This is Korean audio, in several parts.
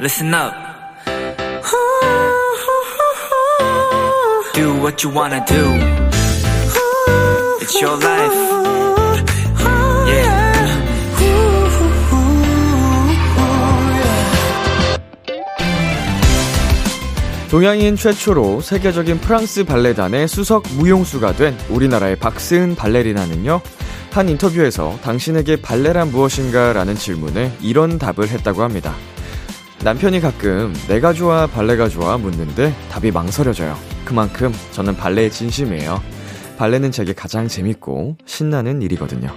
listen up. Do what you wanna do. It's your life. Yeah. 동양인 최초로 세계적인 프랑스 발레단의 수석 무용수가 된 우리나라의 박스은 발레리나는요, 한 인터뷰에서 당신에게 발레란 무엇인가 라는 질문에 이런 답을 했다고 합니다. 남편이 가끔 내가 좋아, 발레가 좋아 묻는데 답이 망설여져요. 그만큼 저는 발레에 진심이에요. 발레는 제게 가장 재밌고 신나는 일이거든요.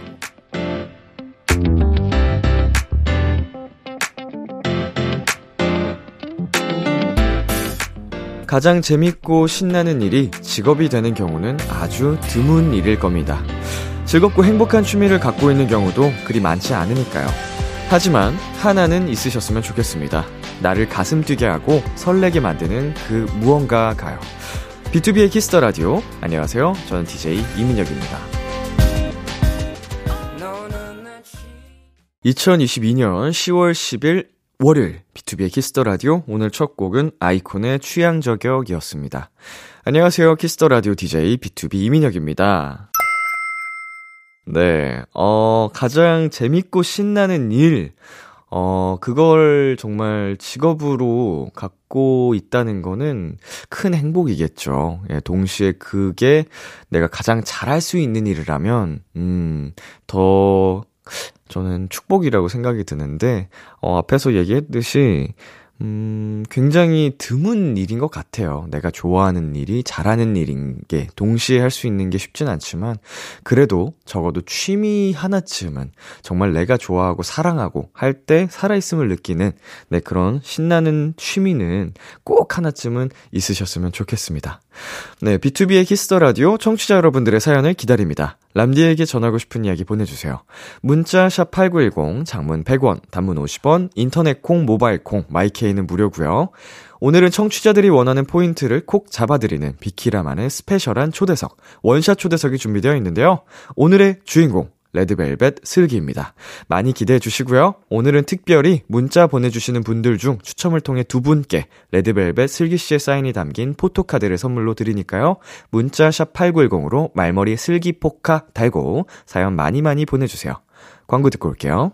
가장 재밌고 신나는 일이 직업이 되는 경우는 아주 드문 일일 겁니다. 즐겁고 행복한 취미를 갖고 있는 경우도 그리 많지 않으니까요. 하지만 하나는 있으셨으면 좋겠습니다. 나를 가슴 뛰게 하고 설레게 만드는 그 무언가가요. 비투비의 Kiss the Radio. 안녕하세요. 저는 DJ 이민혁입니다. 2022년 10월 10일 월요일 비투비의 Kiss the Radio 오늘 첫 곡은 아이콘의 취향 저격이었습니다. 안녕하세요. 키스터 라디오 DJ B2B 이민혁입니다. 네. 어, 가장 재밌고 신나는 일 어, 그걸 정말 직업으로 갖고 있다는 거는 큰 행복이겠죠. 예, 동시에 그게 내가 가장 잘할 수 있는 일이라면, 음, 더 저는 축복이라고 생각이 드는데, 어, 앞에서 얘기했듯이, 음, 굉장히 드문 일인 것 같아요. 내가 좋아하는 일이 잘하는 일인 게 동시에 할 수 있는 게 쉽진 않지만, 그래도 적어도 취미 하나쯤은 정말 내가 좋아하고 사랑하고 할 때 살아있음을 느끼는 네, 그런 신나는 취미는 꼭 하나쯤은 있으셨으면 좋겠습니다. 네, 비투비의 Kiss the Radio 청취자 여러분들의 사연을 기다립니다. 람디에게 전하고 싶은 이야기 보내주세요. 문자 샵 #8910 장문 100원, 단문 50원, 인터넷 콩, 모바일 콩, My K는 무료고요. 오늘은 청취자들이 원하는 포인트를 콕 잡아드리는 비키라만의 스페셜한 초대석, 원샷 초대석이 준비되어 있는데요. 오늘의 주인공 레드벨벳 슬기입니다. 많이 기대해 주시고요. 오늘은 특별히 문자 보내주시는 분들 중 추첨을 통해 두 분께 레드벨벳 슬기 씨의 사인이 담긴 포토카드를 선물로 드리니까요. 문자 샵 8910으로 말머리 슬기 포카 달고 사연 많이 많이 보내주세요. 광고 듣고 올게요.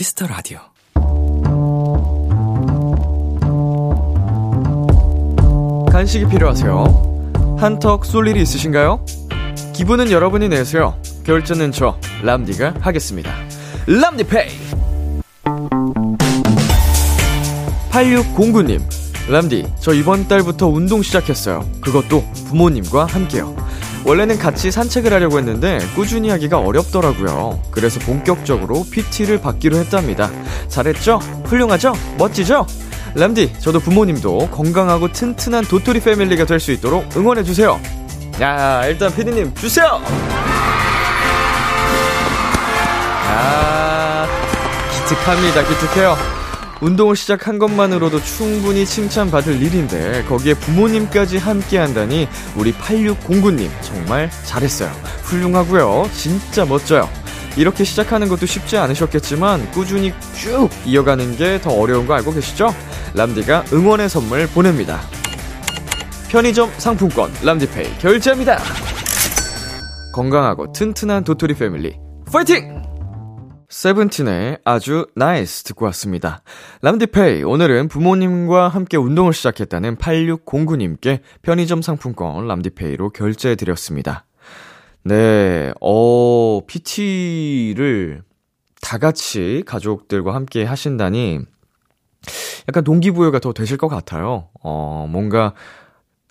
Kiss the Radio. 간식이 필요하세요? 한턱 쏠 일이 있으신가요? 기분은 여러분이 내세요. 결제는 저 람디가 하겠습니다. 람디페이. 8609님, 람디, 저 이번 달부터 운동 시작했어요. 그것도 부모님과 함께요. 원래는 같이 산책을 하려고 했는데 꾸준히 하기가 어렵더라고요. 그래서 본격적으로 PT를 받기로 했답니다. 잘했죠? 훌륭하죠? 멋지죠? 람디, 저도 부모님도 건강하고 튼튼한 도토리 패밀리가 될 수 있도록 응원해주세요. 야, 일단 피디님, 주세요! 아, 기특합니다, 기특해요. 운동을 시작한 것만으로도 충분히 칭찬받을 일인데 거기에 부모님까지 함께 한다니 우리 8609님 정말 잘했어요. 훌륭하고요. 진짜 멋져요. 이렇게 시작하는 것도 쉽지 않으셨겠지만 꾸준히 쭉 이어가는 게 더 어려운 거 알고 계시죠? 람디가 응원의 선물 보냅니다. 편의점 상품권 람디페이 결제합니다. 건강하고 튼튼한 도토리 패밀리 파이팅! 세븐틴의 아주 NICE 듣고 왔습니다. 람디페이, 오늘은 부모님과 함께 운동을 시작했다는 8609님께 편의점 상품권 람디페이로 결제해드렸습니다. 네, 어, PT를 다 같이 가족들과 함께 하신다니 약간 동기부여가 더 되실 것 같아요. 어, 뭔가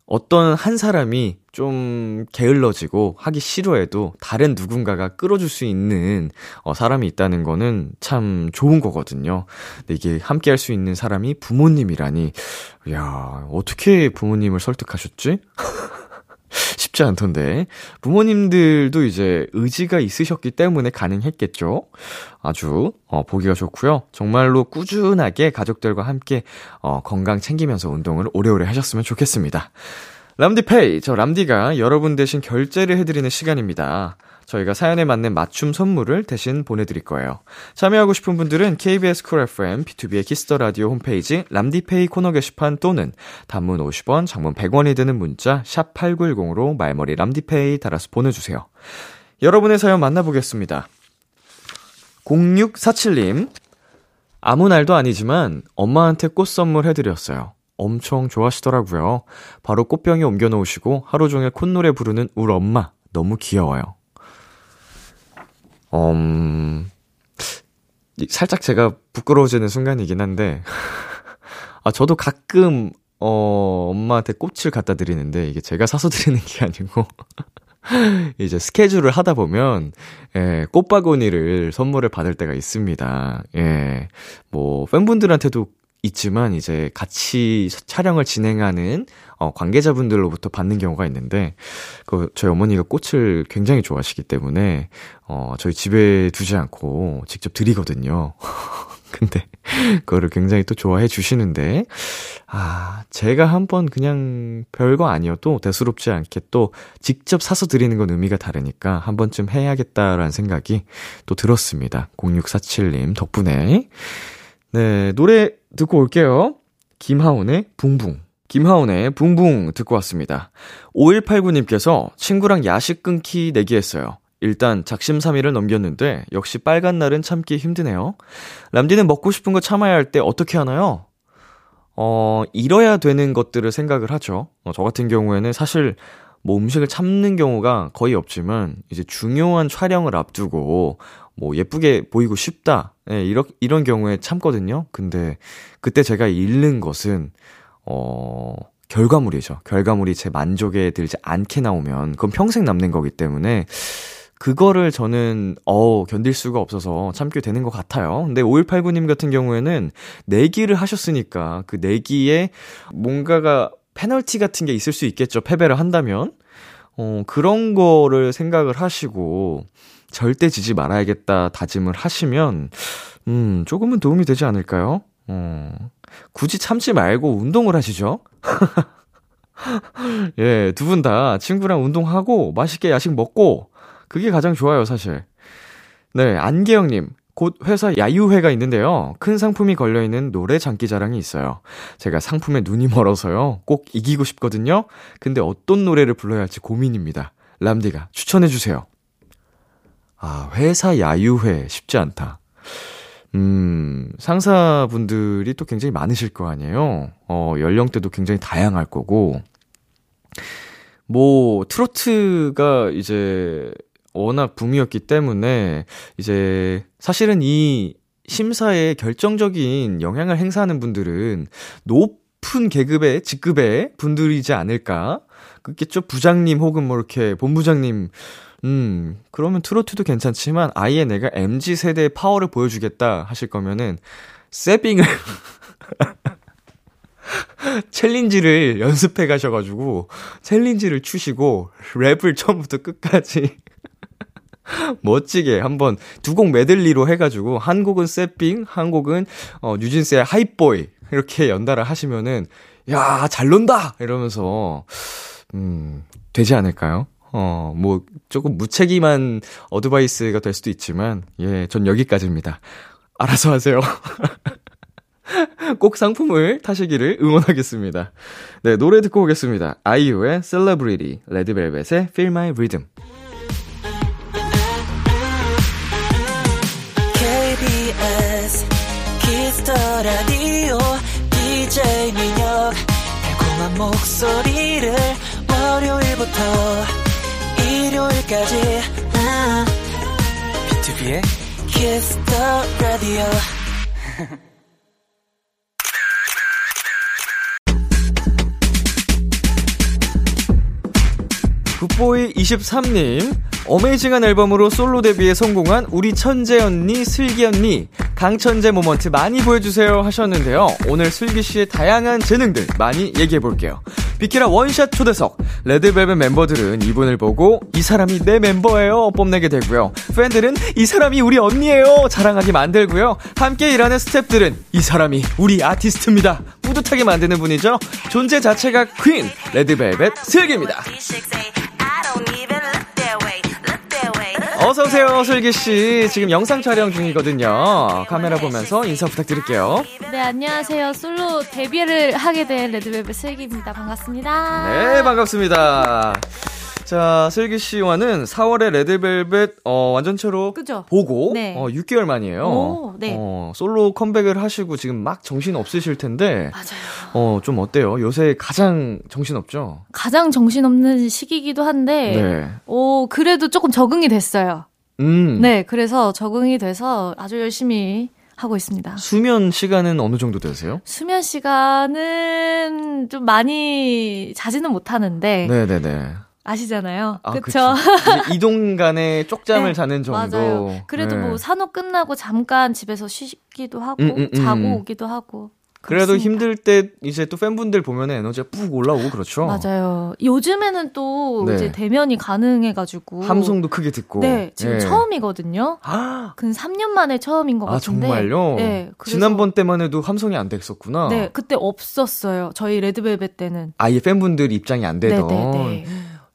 어떤 한 사람이 좀 게을러지고 하기 싫어해도 다른 누군가가 끌어줄 수 있는 어, 사람이 있다는 거는 참 좋은 거거든요. 근데 이게 함께 할 수 있는 사람이 부모님이라니, 야 어떻게 부모님을 설득하셨지? 쉽지 않던데. 부모님들도 이제 의지가 있으셨기 때문에 가능했겠죠. 아주, 어, 보기가 좋고요. 정말로 꾸준하게 가족들과 함께, 어, 건강 챙기면서 운동을 오래오래 하셨으면 좋겠습니다. 람디페이, 저 람디가 여러분 대신 결제를 해드리는 시간입니다. 저희가 사연에 맞는 맞춤 선물을 대신 보내드릴 거예요. 참여하고 싶은 분들은 KBS 쿨 FM, 비투비의 Kiss the Radio 홈페이지 람디페이 코너 게시판 또는 단문 50원, 장문 100원이 드는 문자 샵 #8910으로 말머리 람디페이 달아서 보내주세요. 여러분의 사연 만나보겠습니다. 0647님, 아무 날도 아니지만 엄마한테 꽃 선물 해드렸어요. 엄청 좋아하시더라고요. 바로 꽃병에 옮겨놓으시고 하루 종일 콧노래 부르는 울 엄마. 너무 귀여워요. 음, 살짝 제가 부끄러워지는 순간이긴 한데, 아, 저도 가끔, 어, 엄마한테 꽃을 갖다 드리는데, 이게 제가 사서 드리는 게 아니고, 이제 스케줄을 하다 보면, 예, 꽃바구니를 선물을 받을 때가 있습니다. 예, 뭐, 팬분들한테도 있지만 이제 같이 촬영을 진행하는 어, 관계자분들로부터 받는 경우가 있는데 그 저희 어머니가 꽃을 굉장히 좋아하시기 때문에 어, 저희 집에 두지 않고 직접 드리거든요. 근데 그거를 굉장히 또 좋아해 주시는데 아, 제가 한번 그냥 별거 아니어도 대수롭지 않게 또 직접 사서 드리는 건 의미가 다르니까 한 번쯤 해야겠다라는 생각이 또 들었습니다. 0647님 덕분에 네, 노래 듣고 올게요. 김하온의 붕붕. 김하온의 붕붕 듣고 왔습니다. 5189님께서 친구랑 야식 끊기 내기했어요. 일단 작심삼일을 넘겼는데 역시 빨간 날은 참기 힘드네요. 람디는 먹고 싶은 거 참아야 할 때 어떻게 하나요? 어, 잃어야 되는 것들을 생각을 하죠. 어, 저 같은 경우에는 사실 뭐 음식을 참는 경우가 거의 없지만 이제 중요한 촬영을 앞두고 뭐 예쁘게 보이고 싶다. 예, 이런 이런 경우에 참거든요. 근데 그때 제가 잃는 것은 어 결과물이죠. 결과물이 제 만족에 들지 않게 나오면 그건 평생 남는 거기 때문에 그거를 저는 어 견딜 수가 없어서 참게 되는 것 같아요. 근데 5189님 같은 경우에는 내기를 하셨으니까 그 내기에 뭔가가 페널티 같은 게 있을 수 있겠죠. 패배를 한다면. 어 그런 거를 생각을 하시고 절대 지지 말아야겠다 다짐을 하시면, 음, 조금은 도움이 되지 않을까요? 어, 굳이 참지 말고 운동을 하시죠? 예, 두 분 다 친구랑 운동하고 맛있게 야식 먹고, 그게 가장 좋아요, 사실. 네, 안계영님. 곧 회사 야유회가 있는데요. 큰 상품이 걸려있는 노래 장기자랑이 있어요. 제가 상품에 눈이 멀어서요. 꼭 이기고 싶거든요. 근데 어떤 노래를 불러야 할지 고민입니다. 람디가 추천해주세요. 아, 회사 야유회 쉽지 않다. 음, 상사분들이 또 굉장히 많으실 거 아니에요? 어, 연령대도 굉장히 다양할 거고. 뭐, 트로트가 이제 워낙 붐이었기 때문에, 이제, 사실은 이 심사에 결정적인 영향을 행사하는 분들은 높은 계급의, 직급의 분들이지 않을까? 그겠죠? 부장님 혹은 뭐 이렇게 본부장님, 음, 그러면 트로트도 괜찮지만 아예 내가 MZ 세대의 파워를 보여주겠다 하실 거면은 세빙을 챌린지를 연습해 가셔가지고 챌린지를 추시고 랩을 처음부터 끝까지 멋지게 한번 두 곡 메들리로 해가지고 한 곡은 세빙, 한 곡은 어, 뉴진스의 Hype Boy 이렇게 연달아 하시면은 야 잘 논다 이러면서 음 되지 않을까요? 어, 뭐, 조금 무책임한 advice가 될 수도 있지만, 예, 전 여기까지입니다. 알아서 하세요. 꼭 상품을 타시기를 응원하겠습니다. 네, 노래 듣고 오겠습니다. 아이유의 Celebrity, 레드벨벳의 Feel My Rhythm. 목소리를 월요일부터 일요일까지. 비투비의 키스 더 라디오 굿보이 23님, amazing한 앨범으로 솔로 데뷔에 성공한 우리 천재 언니, 슬기 언니, 강천재 moment 많이 보여주세요 하셨는데요. 오늘 슬기 씨의 다양한 재능들 많이 얘기해 볼게요. 비키라 원샷 초대석, 레드벨벳 멤버들은 이분을 보고 이 사람이 내 멤버예요 뽐내게 되고요. 팬들은 이 사람이 우리 언니예요 자랑하게 만들고요. 함께 일하는 스탭들은 이 사람이 우리 아티스트입니다. 뿌듯하게 만드는 분이죠. 존재 자체가 퀸, 레드벨벳 슬기입니다. 어서오세요, 슬기씨. 지금 영상 촬영 중이거든요. 카메라 보면서 인사 부탁드릴게요. 네, 안녕하세요. 솔로 데뷔를 하게 된 레드벨벳 슬기입니다. 반갑습니다. 네, 반갑습니다. 자, 슬기 씨와는 4월에 레드벨벳 어, 완전체로 그죠? 보고 네. 어, 6개월 만이에요. 오, 네. 어, 솔로 컴백을 하시고 지금 막 정신 없으실 텐데 맞아요. 어, 좀 어때요? 요새 가장 정신 없죠? 가장 정신 없는 시기이기도 한데, 네. 오, 그래도 조금 적응이 됐어요. 음. 네, 그래서 적응이 돼서 아주 열심히 하고 있습니다. 수면 시간은 어느 정도 되세요? 수면 시간은 좀 많이 자지는 못하는데, 네, 네, 네. 아시잖아요. 아, 그쵸? 그쵸. 이동 간에 쪽잠을 네, 자는 정도. 맞아요. 그래도 네. 뭐 산업 끝나고 잠깐 집에서 쉬기도 하고, 음, 음, 음. 자고 오기도 하고. 그래도 그렇습니다. 힘들 때 이제 또 팬분들 보면 에너지가 푹 올라오고 그렇죠. 맞아요. 요즘에는 또 네. 이제 대면이 가능해가지고. 함성도 크게 듣고. 네, 지금 예. 처음이거든요. 아, 근 3년 만에 처음인 것 아, 같은데. 정말요? 네. 지난번 때만 해도 함성이 안 됐었구나. 네, 그때 없었어요. 저희 레드벨벳 때는. 아예 팬분들 입장이 안 되던. 네네네.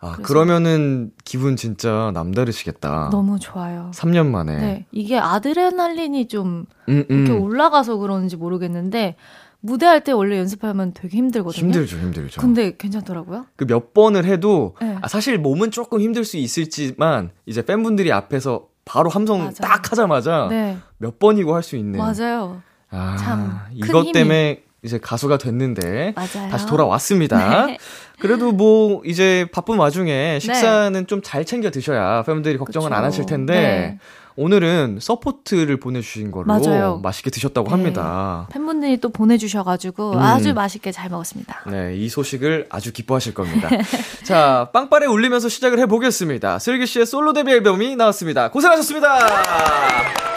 아, 그러면은 기분 진짜 남다르시겠다. 너무 좋아요. 3년 만에. 네. 이게 아드레날린이 좀 음, 음. 이렇게 올라가서 그런지 모르겠는데 무대할 때 원래 연습하면 되게 힘들거든요. 힘들죠, 힘들죠. 근데 괜찮더라고요. 그 몇 번을 해도 네. 아, 사실 몸은 조금 힘들 수 있을지만 이제 팬분들이 앞에서 바로 함성 맞아요. 딱 하자마자 네. 몇 번이고 할 수 있는. 맞아요. 아, 참, 큰 이것 힘이. 때문에 이제 가수가 됐는데 맞아요. 다시 돌아왔습니다. 네. 그래도 뭐 이제 바쁜 와중에 식사는 좀잘 챙겨 드셔야 팬분들이 걱정을 그쵸. 안 하실 텐데 네. 오늘은 서포트를 보내주신 걸로 맞아요. 맛있게 드셨다고 네. 합니다. 팬분들이 또 보내주셔가지고 음. 아주 맛있게 잘 먹었습니다. 네, 이 소식을 아주 기뻐하실 겁니다. 자, 빵빠레 울리면서 시작을 해보겠습니다. 슬기 씨의 솔로 데뷔 앨범이 나왔습니다. 고생하셨습니다!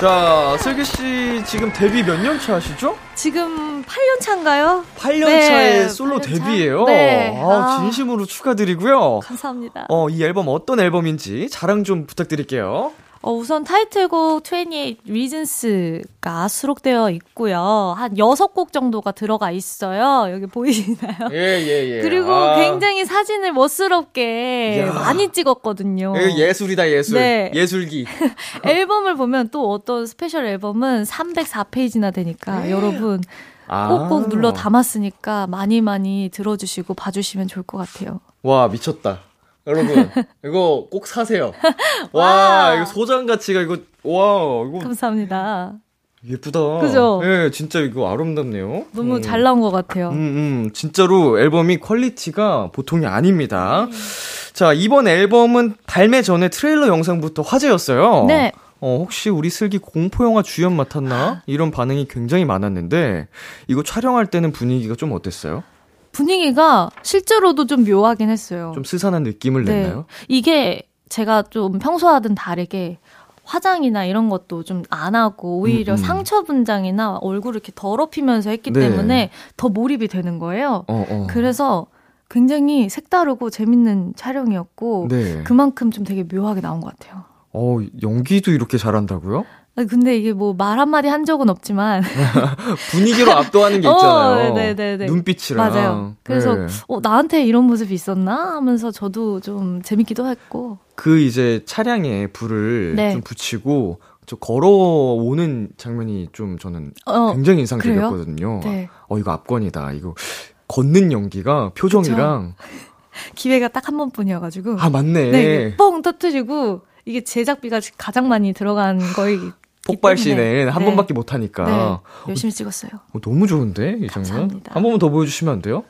자, 슬기 씨 지금 데뷔 몇 년 차시죠? 지금 8년 차인가요? 8년 네, 차에 솔로 8년 차. 데뷔예요. 네. 아, 아. 진심으로 축하드리고요. 감사합니다. 어, 이 앨범 어떤 앨범인지 자랑 좀 부탁드릴게요. 어, 우선 타이틀곡 28 Reasons가 수록되어 있고요. 한 6곡 정도가 들어가 있어요. 여기 보이시나요? 예, 예, 예. 그리고 아, 굉장히 사진을 멋스럽게 이야. 많이 찍었거든요. 예, 예술이다, 예술. 네. 예술기. 앨범을 보면 또 어떤 스페셜 앨범은 304페이지나 되니까 여러분 아. 꼭꼭 눌러 담았으니까 많이 많이 들어주시고 봐주시면 좋을 것 같아요. 와, 미쳤다. 여러분, 이거 꼭 사세요. 와, 와. 이거 소장 가치가 이거, 와, 이거 감사합니다. 예쁘다. 그죠? 예, 진짜 이거 아름답네요. 너무 음. 잘 나온 것 같아요. 음, 음, 진짜로 앨범이 퀄리티가 보통이 아닙니다. 네. 자, 이번 앨범은 발매 전에 트레일러 영상부터 화제였어요. 네. 어, 혹시 우리 슬기 공포영화 주연 아. 맡았나? 이런 반응이 굉장히 많았는데, 이거 촬영할 때는 분위기가 좀 어땠어요? 분위기가 실제로도 좀 묘하긴 했어요. 좀 스산한 느낌을 네. 냈나요? 이게 제가 좀 평소 하던 다르게 화장이나 이런 것도 좀 안 하고 오히려 음, 음. 상처 분장이나 얼굴을 이렇게 더럽히면서 했기 네. 때문에 더 몰입이 되는 거예요. 어, 어. 그래서 굉장히 색다르고 재밌는 촬영이었고 네. 그만큼 좀 되게 묘하게 나온 것 같아요. 어, 연기도 이렇게 잘한다고요? 아, 근데 이게 뭐 말 한마디 한 적은 없지만 분위기로 압도하는 게 있잖아요. 어, 네네네. 눈빛이랑. 맞아요. 그래서 네. 어, 나한테 이런 모습이 있었나 하면서 저도 좀 재밌기도 했고 그 이제 차량에 불을 네. 좀 붙이고 저 걸어오는 장면이 좀 저는 어, 굉장히 인상적이었거든요. 네. 어 이거 압권이다. 이거 걷는 연기가 표정이랑 기회가 딱 한 번뿐이어가지고 아 맞네. 네, 뻥 터트리고 이게 제작비가 가장 많이 들어간 거이기 폭발씬은. 한 네. 번밖에 못 하니까 네, 열심히 찍었어요. 어, 너무 좋은데 이 장면. 감사합니다. 한 번만 더 보여주시면 안 돼요?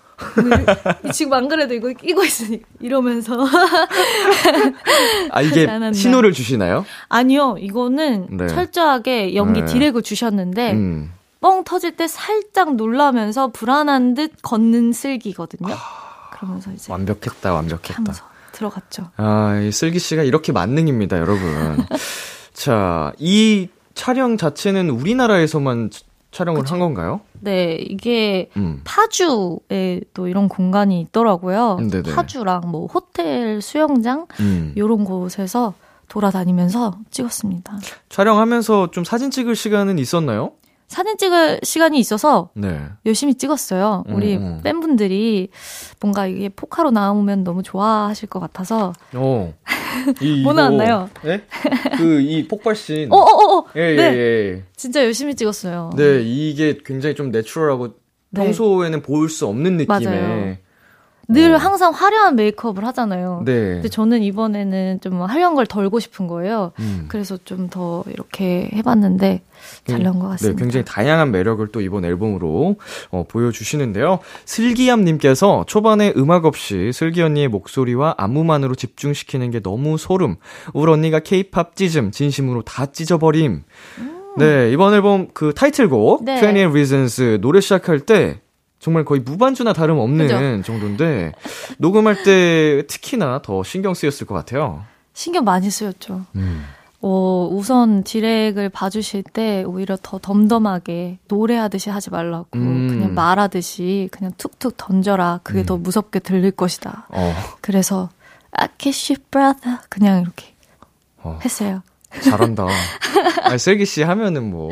지금 안 그래도 이거 끼고 있으니 이러면서 아 이게. 신호를 주시나요? 아니요 이거는 네. 철저하게 연기 네. 디렉을 주셨는데 음. 뻥 터질 때 살짝 놀라면서 불안한 듯 걷는 슬기거든요. 아. 그러면서 이제 완벽했다, 완벽했다. 들어갔죠. 아, 이 슬기 씨가 이렇게 만능입니다, 여러분. 자, 이 촬영 자체는 우리나라에서만 촬영을 그쵸? 한 건가요? 네, 이게 음. 파주에 또 이런 공간이 있더라고요. 네네. 파주랑 뭐 호텔, 수영장 음. 이런 곳에서 돌아다니면서 찍었습니다. 촬영하면서 좀 사진 찍을 시간은 있었나요? 사진 찍을 시간이 있어서 네. 열심히 찍었어요. 우리 음, 음. 팬분들이 뭔가 이게 포카로 나오면 너무 좋아하실 것 같아서. 어. 뭐 나왔나요? 네? 그이 폭발씬. 어어어. 어, 어. 예, 예, 네. 예. 진짜 열심히 찍었어요. 네, 이게 굉장히 좀 내추럴하고 네. 평소에는 볼 수 없는 느낌의 맞아요. 늘 어. 항상 화려한 메이크업을 하잖아요. 네. 근데 저는 이번에는 좀 화려한 걸 덜고 싶은 거예요. 음. 그래서 좀 더 이렇게 해봤는데 잘 나온 것 네, 같습니다. 네, 굉장히 다양한 매력을 또 이번 앨범으로 어, 보여주시는데요. 슬기암님께서 초반에 음악 없이 슬기 언니의 목소리와 안무만으로 집중시키는 게 너무 소름. 울 언니가 케이팝 찢음 진심으로 다 찢어버림. 음. 네, 이번 앨범 그 타이틀곡 네. 28 Reasons 노래 시작할 때 정말 거의 무반주나 다름없는 그죠? 정도인데 녹음할 때 특히나 더 신경 쓰였을 것 같아요. 신경 많이 쓰였죠. 음. 어, 우선 디렉을 봐주실 때 오히려 더 덤덤하게 노래하듯이 하지 말라고 음. 그냥 말하듯이 그냥 툭툭 던져라. 그게 음. 더 무섭게 들릴 것이다. 어. 그래서 I kiss you brother 그냥 이렇게 어. 했어요. 잘한다. 아니, 슬기 씨 하면은 뭐,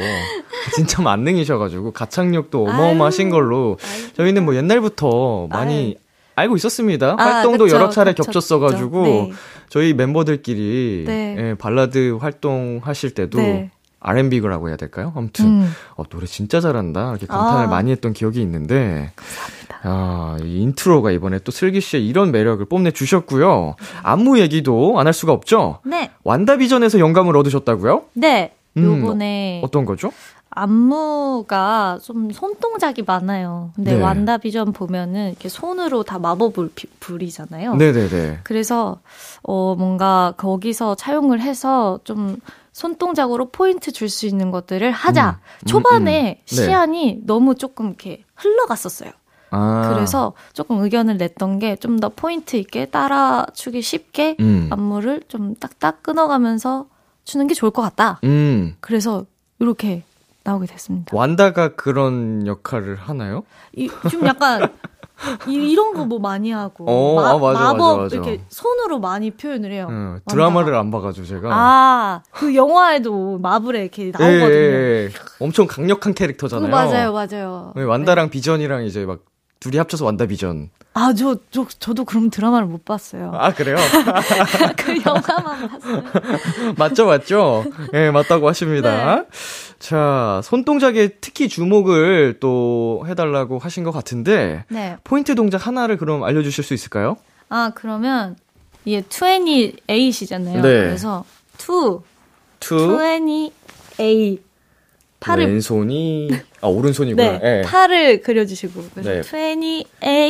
진짜 만능이셔가지고, 가창력도 어마어마하신 걸로, 저희는 뭐 옛날부터 많이 알고 있었습니다. 아, 활동도 그쵸, 여러 차례 그쵸, 겹쳤어가지고, 네. 저희 멤버들끼리, 네. 예, 발라드 활동하실 때도, 네. R&B라고 해야 될까요? 아무튼 음. 어, 노래 진짜 잘한다 이렇게 감탄을 아. 많이 했던 기억이 있는데 감사합니다. 아, 이 인트로가 이번에 또 슬기 씨의 이런 매력을 뽐내 주셨고요. 안무 얘기도 안 할 수가 없죠. 네. 완다비전에서 영감을 얻으셨다고요? 네. 음, 요번에 어, 떤 거죠? 안무가 좀 손동작이 많아요. 근데 네. 완다비전 보면은 이렇게 손으로 다 마법을 비, 부리잖아요. 네네네. 그래서 어 뭔가 거기서 차용을 해서 좀 손동작으로 포인트 줄 수 있는 것들을 하자. 음, 음 초반에 음, 음. 네. 시안이 너무 조금 이렇게 흘러갔었어요. 아. 그래서 조금 의견을 냈던 게 좀 더 포인트 있게 따라추기 쉽게 음. 안무를 좀 딱딱 끊어가면서 추는 게 좋을 것 같다. 음. 그래서 이렇게 나오게 됐습니다. 완다가 그런 역할을 하나요? 이, 좀 약간 이, 런 거 뭐 많이 하고 어, 마, 아, 맞아, 마법 맞아, 맞아. 이렇게 손으로 많이 표현을 해요. 응, 드라마를 안 봐가지고 제가 아그 영화에도 마블에 이렇게 나오거든요. 예, 예, 예. 엄청 강력한 캐릭터잖아요. 어, 맞아요, 맞아요. 네, 완다랑 네. 비전이랑 이제 막 둘이 합쳐서 완다 비전. 아, 저, 저, 저도 그럼 드라마를 못 봤어요. 아, 그래요? 그 영화만 봤어요. 맞죠, 맞죠? 예, 네, 맞다고 하십니다. 네. 자, 손동작에 특히 주목을 또 해달라고 하신 것 같은데, 네. 포인트 동작 하나를 그럼 알려주실 수 있을까요? 아, 그러면, 이게 28이잖아요. 네. 그래서, 2, 2, 28. 팔을 왼손이 아 오른손이구나. 네, 네. 팔을 그려주시고 그래서 네. 28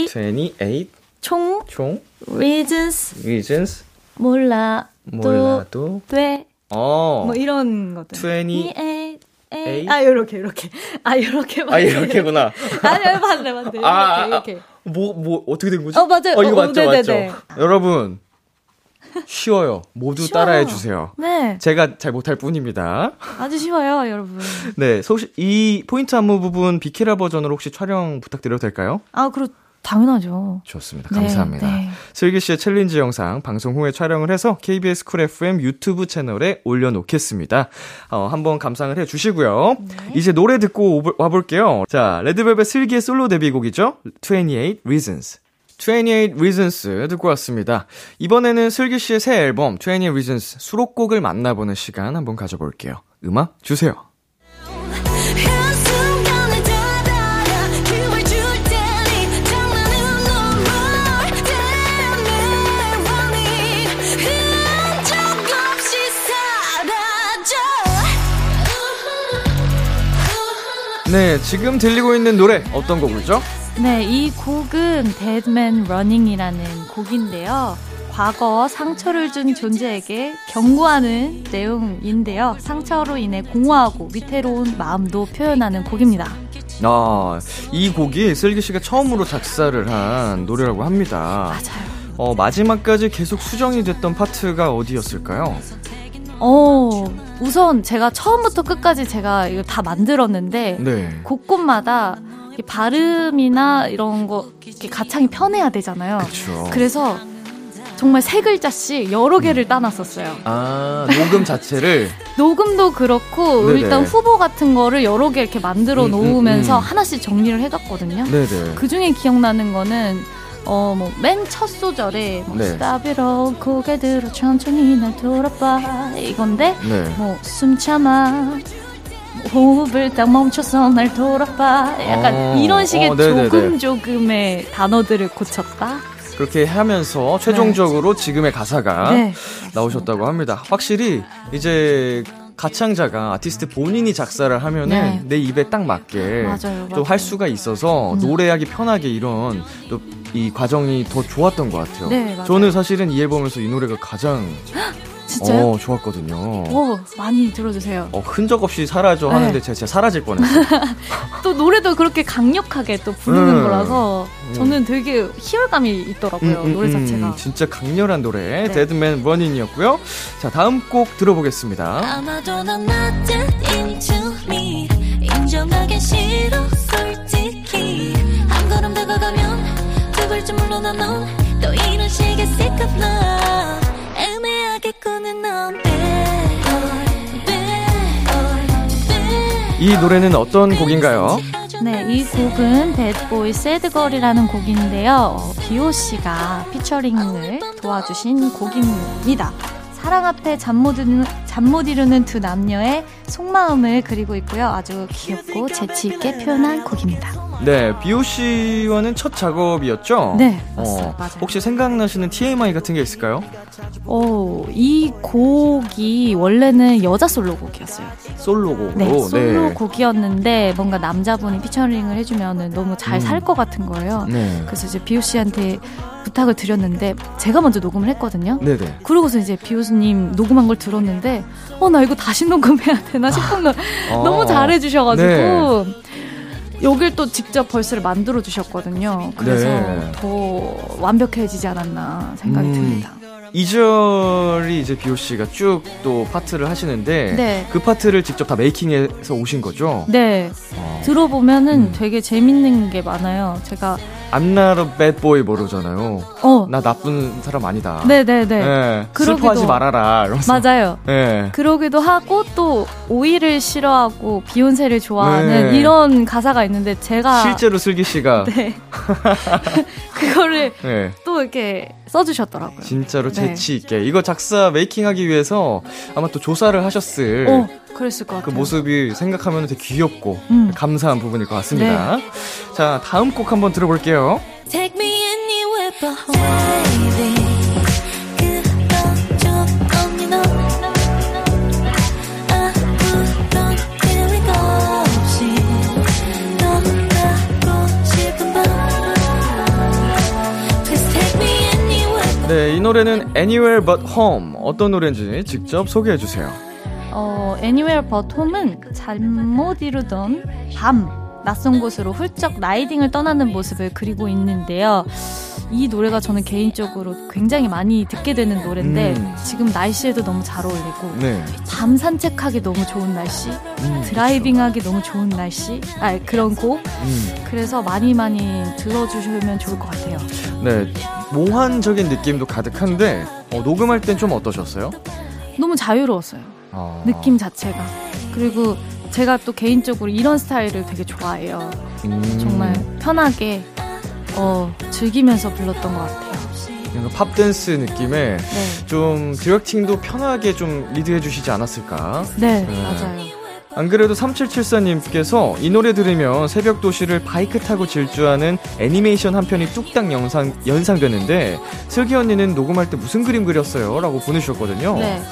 28 총, 총 reasons reasons 몰라 몰라도 돼. 어. 뭐 이런 것들. 28 에이? 아, 요렇게, 요렇게. 아, 요렇게. 아, 이렇게구나. 아니, 맞네, 맞네. 이렇게, 아, 이렇게. 뭐, 뭐, 어떻게 된 거지? 어, 맞아요. 어, 이거 어, 맞죠, 네네네. 맞죠. 여러분, 쉬워요. 모두 쉬워요. 따라해 주세요. 네. 제가 잘 못할 뿐입니다. 아주 쉬워요, 여러분. 네, 혹시, 이 포인트 안무 부분 비키라 버전으로 혹시 촬영 부탁드려도 될까요? 아, 그렇 당연하죠. 좋습니다. 감사합니다. 네, 네. 슬기 씨의 챌린지 영상 방송 후에 촬영을 해서 KBS 쿨 FM 유튜브 채널에 올려놓겠습니다. 어, 한번 감상을 해주시고요. 네. 이제 노래 듣고 와볼게요. 자, 레드벨벳 슬기의 솔로 데뷔곡이죠. 28 Reasons. 28 Reasons 듣고 왔습니다. 이번에는 슬기 씨의 새 앨범 28 Reasons 수록곡을 만나보는 시간 한번 가져볼게요. 음악 주세요. 네, 지금 들리고 있는 노래 어떤 곡이죠? 네, 이 곡은 Deadman Running이라는 곡인데요. 과거 상처를 준 존재에게 경고하는 내용인데요. 상처로 인해 공허하고 위태로운 마음도 표현하는 곡입니다. 아, 이 곡이 슬기 씨가 처음으로 작사를 한 노래라고 합니다. 맞아요. 어, 마지막까지 계속 수정이 됐던 파트가 어디였을까요? 어, 우선 제가 처음부터 끝까지 제가 이거 다 만들었는데 네. 곳곳마다 발음이나 이런 거 이렇게 가창이 편해야 되잖아요. 그렇죠. 그래서 정말 세 글자씩 여러 개를 따놨었어요. 아, 녹음 자체를 녹음도 그렇고 네네. 일단 후보 같은 거를 여러 개 이렇게 만들어 음, 음, 놓으면서 음. 하나씩 정리를 해갔거든요. 네네. 그 중에 기억나는 거는 어 뭐 맨 첫 소절에 뭐 네. All 고개 들어 천천히 날 돌아봐 이건데 네. 뭐숨 참아 호흡을 딱 멈춰서 날 돌아봐 약간 어, 이런 식의 어, 네네네. 조금 조금의 단어들을 고쳤다. 그렇게 하면서 최종적으로 지금의 가사가 네. 나오셨다고 합니다. 확실히 이제 가창자가 아티스트 본인이 작사를 하면은 네. 내 입에 딱 맞게 또. 할 수가 있어서 음. 노래하기 편하게 이런 또 이 과정이 더 좋았던 것 같아요. 네. 저는 사실은 이 앨범에서 이 노래가 가장 진짜요? 어, 좋았거든요. 오 많이 들어주세요. 어, 흔적 없이 사라져 네. 하는데 제가 진짜 사라질 뻔했어요. 또 노래도 그렇게 강력하게 또 부르는 음. 거라서 음. 저는 되게 희열감이 있더라고요 음, 음, 노래 음, 자체가. 진짜 강렬한 노래 네. Dead Man Runnin'이었고요. 자 다음 곡 들어보겠습니다. 아마도 넌 into me 인정하기 싫어 솔직히 한 걸음 다가가면 두 발짝 물러나 넌또 이런 식의 sick of love 애매하게 꾸는 넌 bad, bad, bad. 이 노래는 어떤 곡인가요? 네, 이 곡은 배드보이 새드걸이라는 곡인데요. 어, 비오 씨가 피처링을 도와주신 곡입니다. 사랑 앞에 잠 못 이루는, 잠못 이루는 두 남녀의 속마음을 그리고 있고요. 아주 귀엽고 재치 있게 표현한 곡입니다. 네, 비오 씨와는 첫 작업이었죠? 네, 맞아요. 어, 맞아요. 혹시 생각나시는 TMI 같은 게 있을까요? 어, 이 곡이 원래는 여자 솔로곡이었어요. 솔로곡으로. 네, 솔로곡이었는데 뭔가 남자분이 피처링을 해주면 너무 잘 음. 살것 같은 거예요. 네. 그래서 이제 비오 씨한테 부탁을 드렸는데 제가 먼저 녹음을 했거든요. 네네. 그러고서 이제 비오스님 녹음한 걸 들었는데 어 나 이거 다시 녹음해야 되나 싶은 걸 어. 너무 잘해주셔가지고 네. 여길 또 직접 벌스를 만들어 주셨거든요. 그래서 네. 더 완벽해지지 않았나 생각이 음. 듭니다. 2절이 이제 비오 씨가 쭉 또 파트를 하시는데 네. 그 파트를 직접 다 메이킹해서 오신 거죠? 네 어. 들어보면은 음. 되게 재밌는 게 많아요. 제가 I'm not a bad boy 모르잖아요. 어 나 나쁜 사람 아니다. 네네네 네. 그러기도- 슬퍼하지 말아라. 이러면서. 맞아요. 네. 그러기도 하고 또 오이를 싫어하고 비욘세를 좋아하는 네. 이런 가사가 있는데 제가 실제로 슬기 씨가 네 그거를 네. 또 이렇게 써주셨더라고요. 진짜로 네. 재치 있게 이거 작사 메이킹하기 위해서 아마 또 조사를 하셨을 어 그랬을 것그 같아요. 모습이 생각하면 되게 귀엽고 음. 감사한 부분일 것 같습니다. 네. 자 다음 곡 한번 들어볼게요. Take me anywhere but home, 네, 이 노래는 Anywhere But Home 어떤 노래인지 직접 소개해 주세요. 어 Anywhere But Home은 잘못 이루던 밤 낯선 곳으로 훌쩍 라이딩을 떠나는 모습을 그리고 있는데요. 이 노래가 저는 개인적으로 굉장히 많이 듣게 되는 노래인데 음. 지금 날씨에도 너무 잘 어울리고 네. 밤 산책하기 너무 좋은 날씨, 음, 드라이빙하기 너무 좋은 날씨, 아 그런 곡. 음, 그래서 많이 많이 들어주시면 좋을 것 같아요. 네, 몽환적인 느낌도 가득한데 어, 녹음할 땐 좀 어떠셨어요? 너무 자유로웠어요. 아, 느낌 자체가. 그리고 제가 또 개인적으로 이런 스타일을 되게 좋아해요. 음, 정말 편하게 어, 즐기면서 불렀던 것 같아요. 약간 팝댄스 느낌에 네, 좀 디렉팅도 편하게 좀 리드해 주시지 않았을까? 네, 네. 맞아요. 안 그래도 3774님께서 이 노래 들으면 새벽 도시를 바이크 타고 질주하는 애니메이션 한 편이 뚝딱 영상, 연상되는데 슬기 언니는 녹음할 때 무슨 그림 그렸어요? 라고 보내주셨거든요. 네.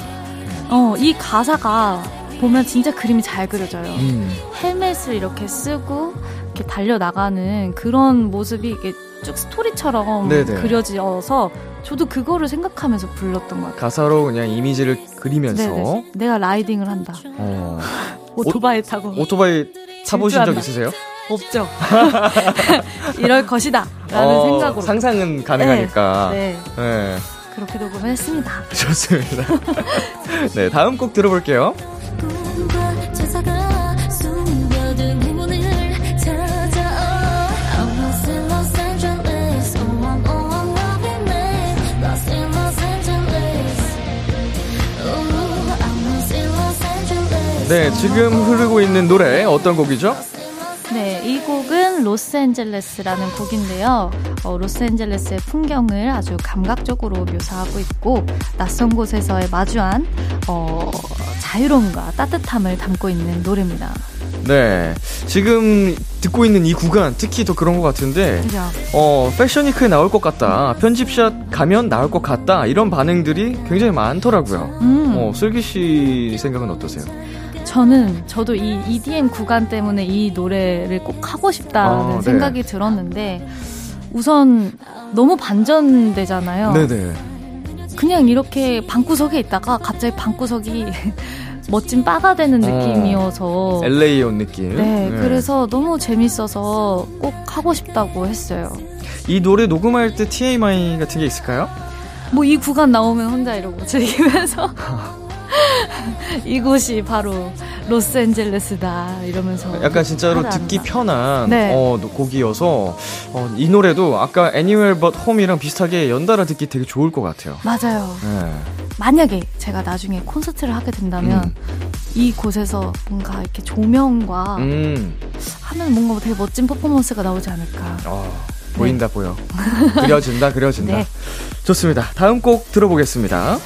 어, 이 가사가 보면 진짜 그림이 잘 그려져요. 음, 헬멧을 이렇게 쓰고 이렇게 달려나가는 그런 모습이 이게 쭉 스토리처럼 네네. 그려져서 저도 그거를 생각하면서 불렀던 것 같아요. 가사로 그냥 이미지를 그리면서 네네. 내가 라이딩을 한다. 어, 오토바이 타고. 오토바이 타보신 적. 있으세요? 없죠. 이럴 것이다. 라는 어, 생각으로. 상상은 가능하니까. 네. 네. 네. 그렇게 녹음을 했습니다. 좋습니다. 네, 다음 곡 들어볼게요. 네, 지금 흐르고 있는 노래 어떤 곡이죠? 네, 이 곡은 로스앤젤레스라는 곡인데요. 어, 로스앤젤레스의 풍경을 아주 감각적으로 묘사하고 있고 낯선 곳에서의 마주한 어, 자유로움과 따뜻함을 담고 있는 노래입니다. 네, 지금 듣고 있는 이 구간 특히 더 그런 것 같은데 그죠? 어, 패션위크에 나올 것 같다. 편집샷 가면 나올 것 같다. 이런 반응들이 굉장히 많더라고요. 음, 어, 슬기 씨 생각은 어떠세요? 저는 저도 이 EDM 구간 때문에 이 노래를 꼭 하고 싶다는 아, 네. 생각이 들었는데 우선 너무 반전되잖아요. 네네. 그냥 이렇게 방구석에 있다가 갑자기 방구석이 멋진 바가 되는 어. 느낌이어서 LA 온 느낌. 네, 그래서 너무 재밌어서 꼭 하고 싶다고 했어요. 이 노래 녹음할 때 TMI 같은 게 있을까요? 뭐 이 구간 나오면 혼자 이러고 즐기면서 이곳이 바로 로스앤젤레스다 이러면서 약간 진짜로 하다 듣기. 편한 네. 어, 노- 곡이어서 어, 이 노래도 아까 Anywhere But Home이랑 비슷하게 연달아 듣기 되게 좋을 것 같아요. 맞아요. 네. 만약에 제가 나중에 콘서트를 하게 된다면 음. 이 곳에서 뭔가 이렇게 조명과 음, 하면 뭔가 되게 멋진 퍼포먼스가 나오지 않을까. 어, 보인다 보여. 그려진다 그려진다. 네. 좋습니다. 다음 곡 들어보겠습니다.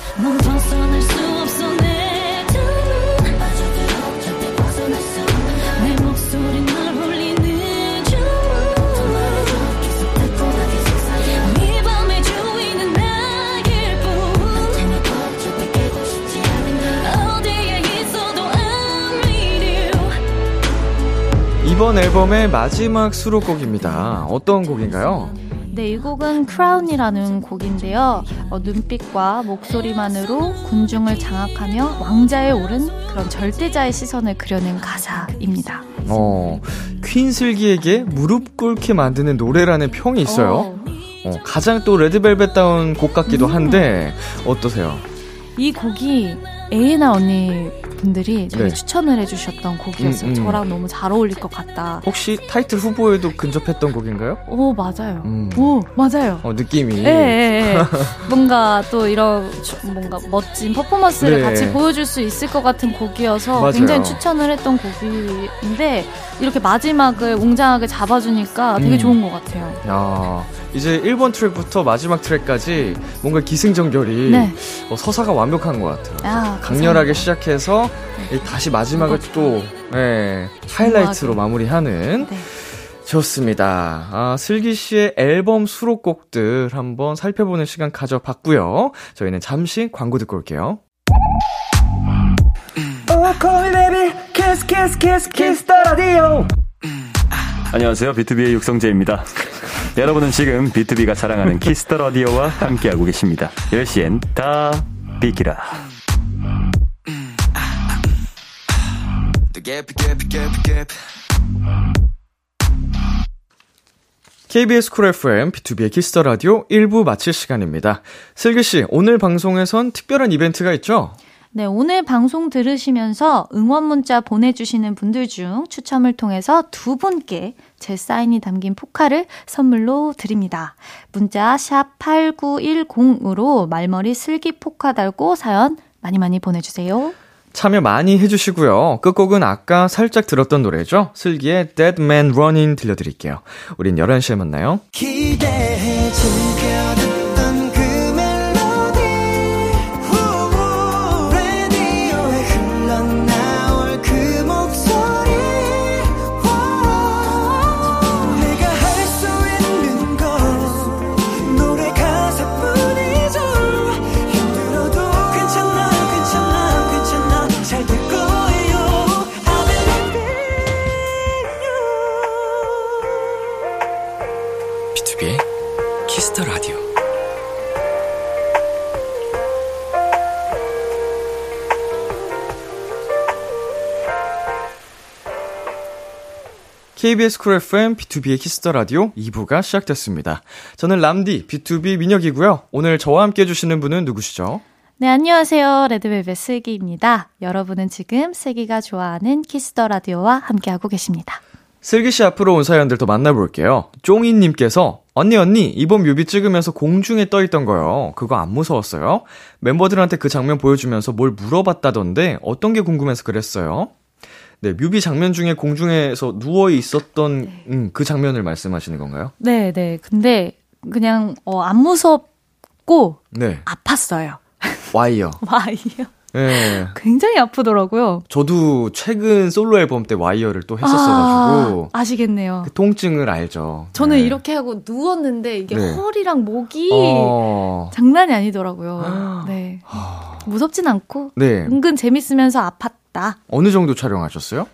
이번 앨범의 마지막 수록곡입니다. 어떤 곡인가요? 네, 이 곡은 Crown이라는 곡인데요. 어, 눈빛과 목소리만으로 군중을 장악하며 왕좌에 오른 그런 절대자의 시선을 그려낸 가사입니다. 어, 퀸 슬기에게 무릎 꿇게 만드는 노래라는 평이 있어요. 어, 어, 가장 또 레드벨벳다운 곡 같기도 음. 한데 어떠세요? 이 곡이 에이나 언니 분들이 저희 네. 추천을 해주셨던 곡이었어요. 음, 음. 저랑 너무 잘 어울릴 것 같다. 혹시 타이틀 후보에도 근접했던 곡인가요? 오, 맞아요. 음. 오, 맞아요. 어, 느낌이. 예, 예, 예. 뭔가 또 이런 주- 뭔가 멋진 퍼포먼스를 네. 같이 보여줄 수 있을 것 같은 곡이어서 맞아요. 굉장히 추천을 했던 곡인데 이렇게 마지막을 웅장하게 잡아주니까 되게 음. 좋은 것 같아요. 야, 이제 1번 트랙부터 마지막 트랙까지 뭔가 기승전결이 네. 어, 서사가 완벽한 것 같아요. 야, 강렬하게 시작해서 이 다시 마지막을 또 예, 하이라이트로 마무리하는 네. 좋습니다. 아, 슬기 씨의 앨범 수록곡들 한번 살펴보는 시간 가져봤고요. 저희는 잠시 광고 듣고 올게요. 안녕하세요. 비투비의 육성재입니다. 여러분은 지금 비투비가 자랑하는 키스 더 라디오와 함께하고 계십니다. 10시엔 다 비키라. KBS 쿨 FM, BTOB의 키스 더 라디오 1부 마칠 시간입니다. 슬기 씨, 오늘 방송에선 특별한 이벤트가 있죠? 네, 오늘 방송 들으시면서 응원 문자 보내주시는 분들 중 추첨을 통해서 두 분께 제 사인이 담긴 포카를 선물로 드립니다. 문자 샵 8910으로 말머리 슬기 포카 달고 사연 많이 많이 보내주세요. 참여 많이 해주시고요. 끝곡은 아까 살짝 들었던 노래죠. 슬기의 Dead Man Running 들려드릴게요. 우린 11시에 만나요. 기대해 KBS 쿨 FM BTOB의 키스 더 라디오 2부가 시작됐습니다. 저는 람디 BTOB 민혁이고요. 오늘 저와 함께 해주시는 분은 누구시죠? 네, 안녕하세요. 레드벨벳 슬기입니다. 여러분은 지금 슬기가 좋아하는 키스 더 라디오와 함께하고 계십니다. 슬기 씨 앞으로 온 사연들 더 만나볼게요. 쫑이님께서 언니 언니 이번 뮤비 찍으면서 공중에 떠 있던 거요. 그거 안 무서웠어요? 멤버들한테 그 장면 보여주면서 뭘 물어봤다던데 어떤 게 궁금해서 그랬어요? 네, 뮤비 장면 중에 공중에서 누워 있었던 네. 음, 그 장면을 말씀하시는 건가요? 네, 네. 근데 그냥 어, 안 무섭고 네, 아팠어요. 와이어. 와이어. 네, 굉장히 아프더라고요. 저도 최근 솔로 앨범 때 와이어를 또 했었어가지고 아, 아시겠네요. 그 통증을 알죠. 저는 네. 이렇게 하고 누웠는데 이게 네. 허리랑 목이 어, 장난이 아니더라고요. 네. 무섭진 않고 네, 은근 재밌으면서 아팠 다. 어느 정도 촬영하셨어요?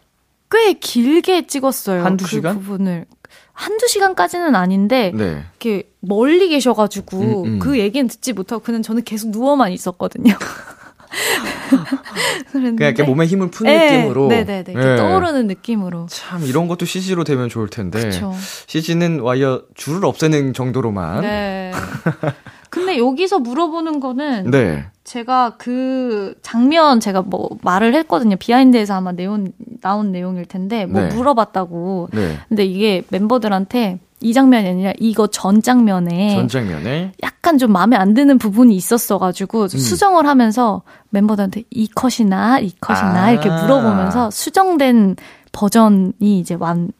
꽤 길게 찍었어요. 한두 그 시간? 부분을. 한두 시간까지는 아닌데 네. 이렇게 멀리 계셔가지고 음, 음. 그 얘기는 듣지 못하고 그냥 저는 계속 누워만 있었거든요. 그냥 이렇게 몸에 힘을 푸는 네, 느낌으로. 네네네. 이렇게 네. 떠오르는 느낌으로. 참 이런 것도 CG로 되면 좋을 텐데. 그렇죠. CG는 와이어 줄을 없애는 정도로만. 네. 근데 여기서 물어보는 거는 네. 제가 그 장면 제가 뭐 말을 했거든요. 비하인드에서 아마 내용 나온 내용일 텐데 뭐 네. 물어봤다고. 네. 근데 이게 멤버들한테 이 장면이 아니라 이거 전 장면에 전 장면에 약간 좀 마음에 안 드는 부분이 있었어 가지고 좀 음. 수정을 하면서 멤버들한테 이 컷이나 이 컷이나 아. 이렇게 물어보면서 수정된 버전이 이제 완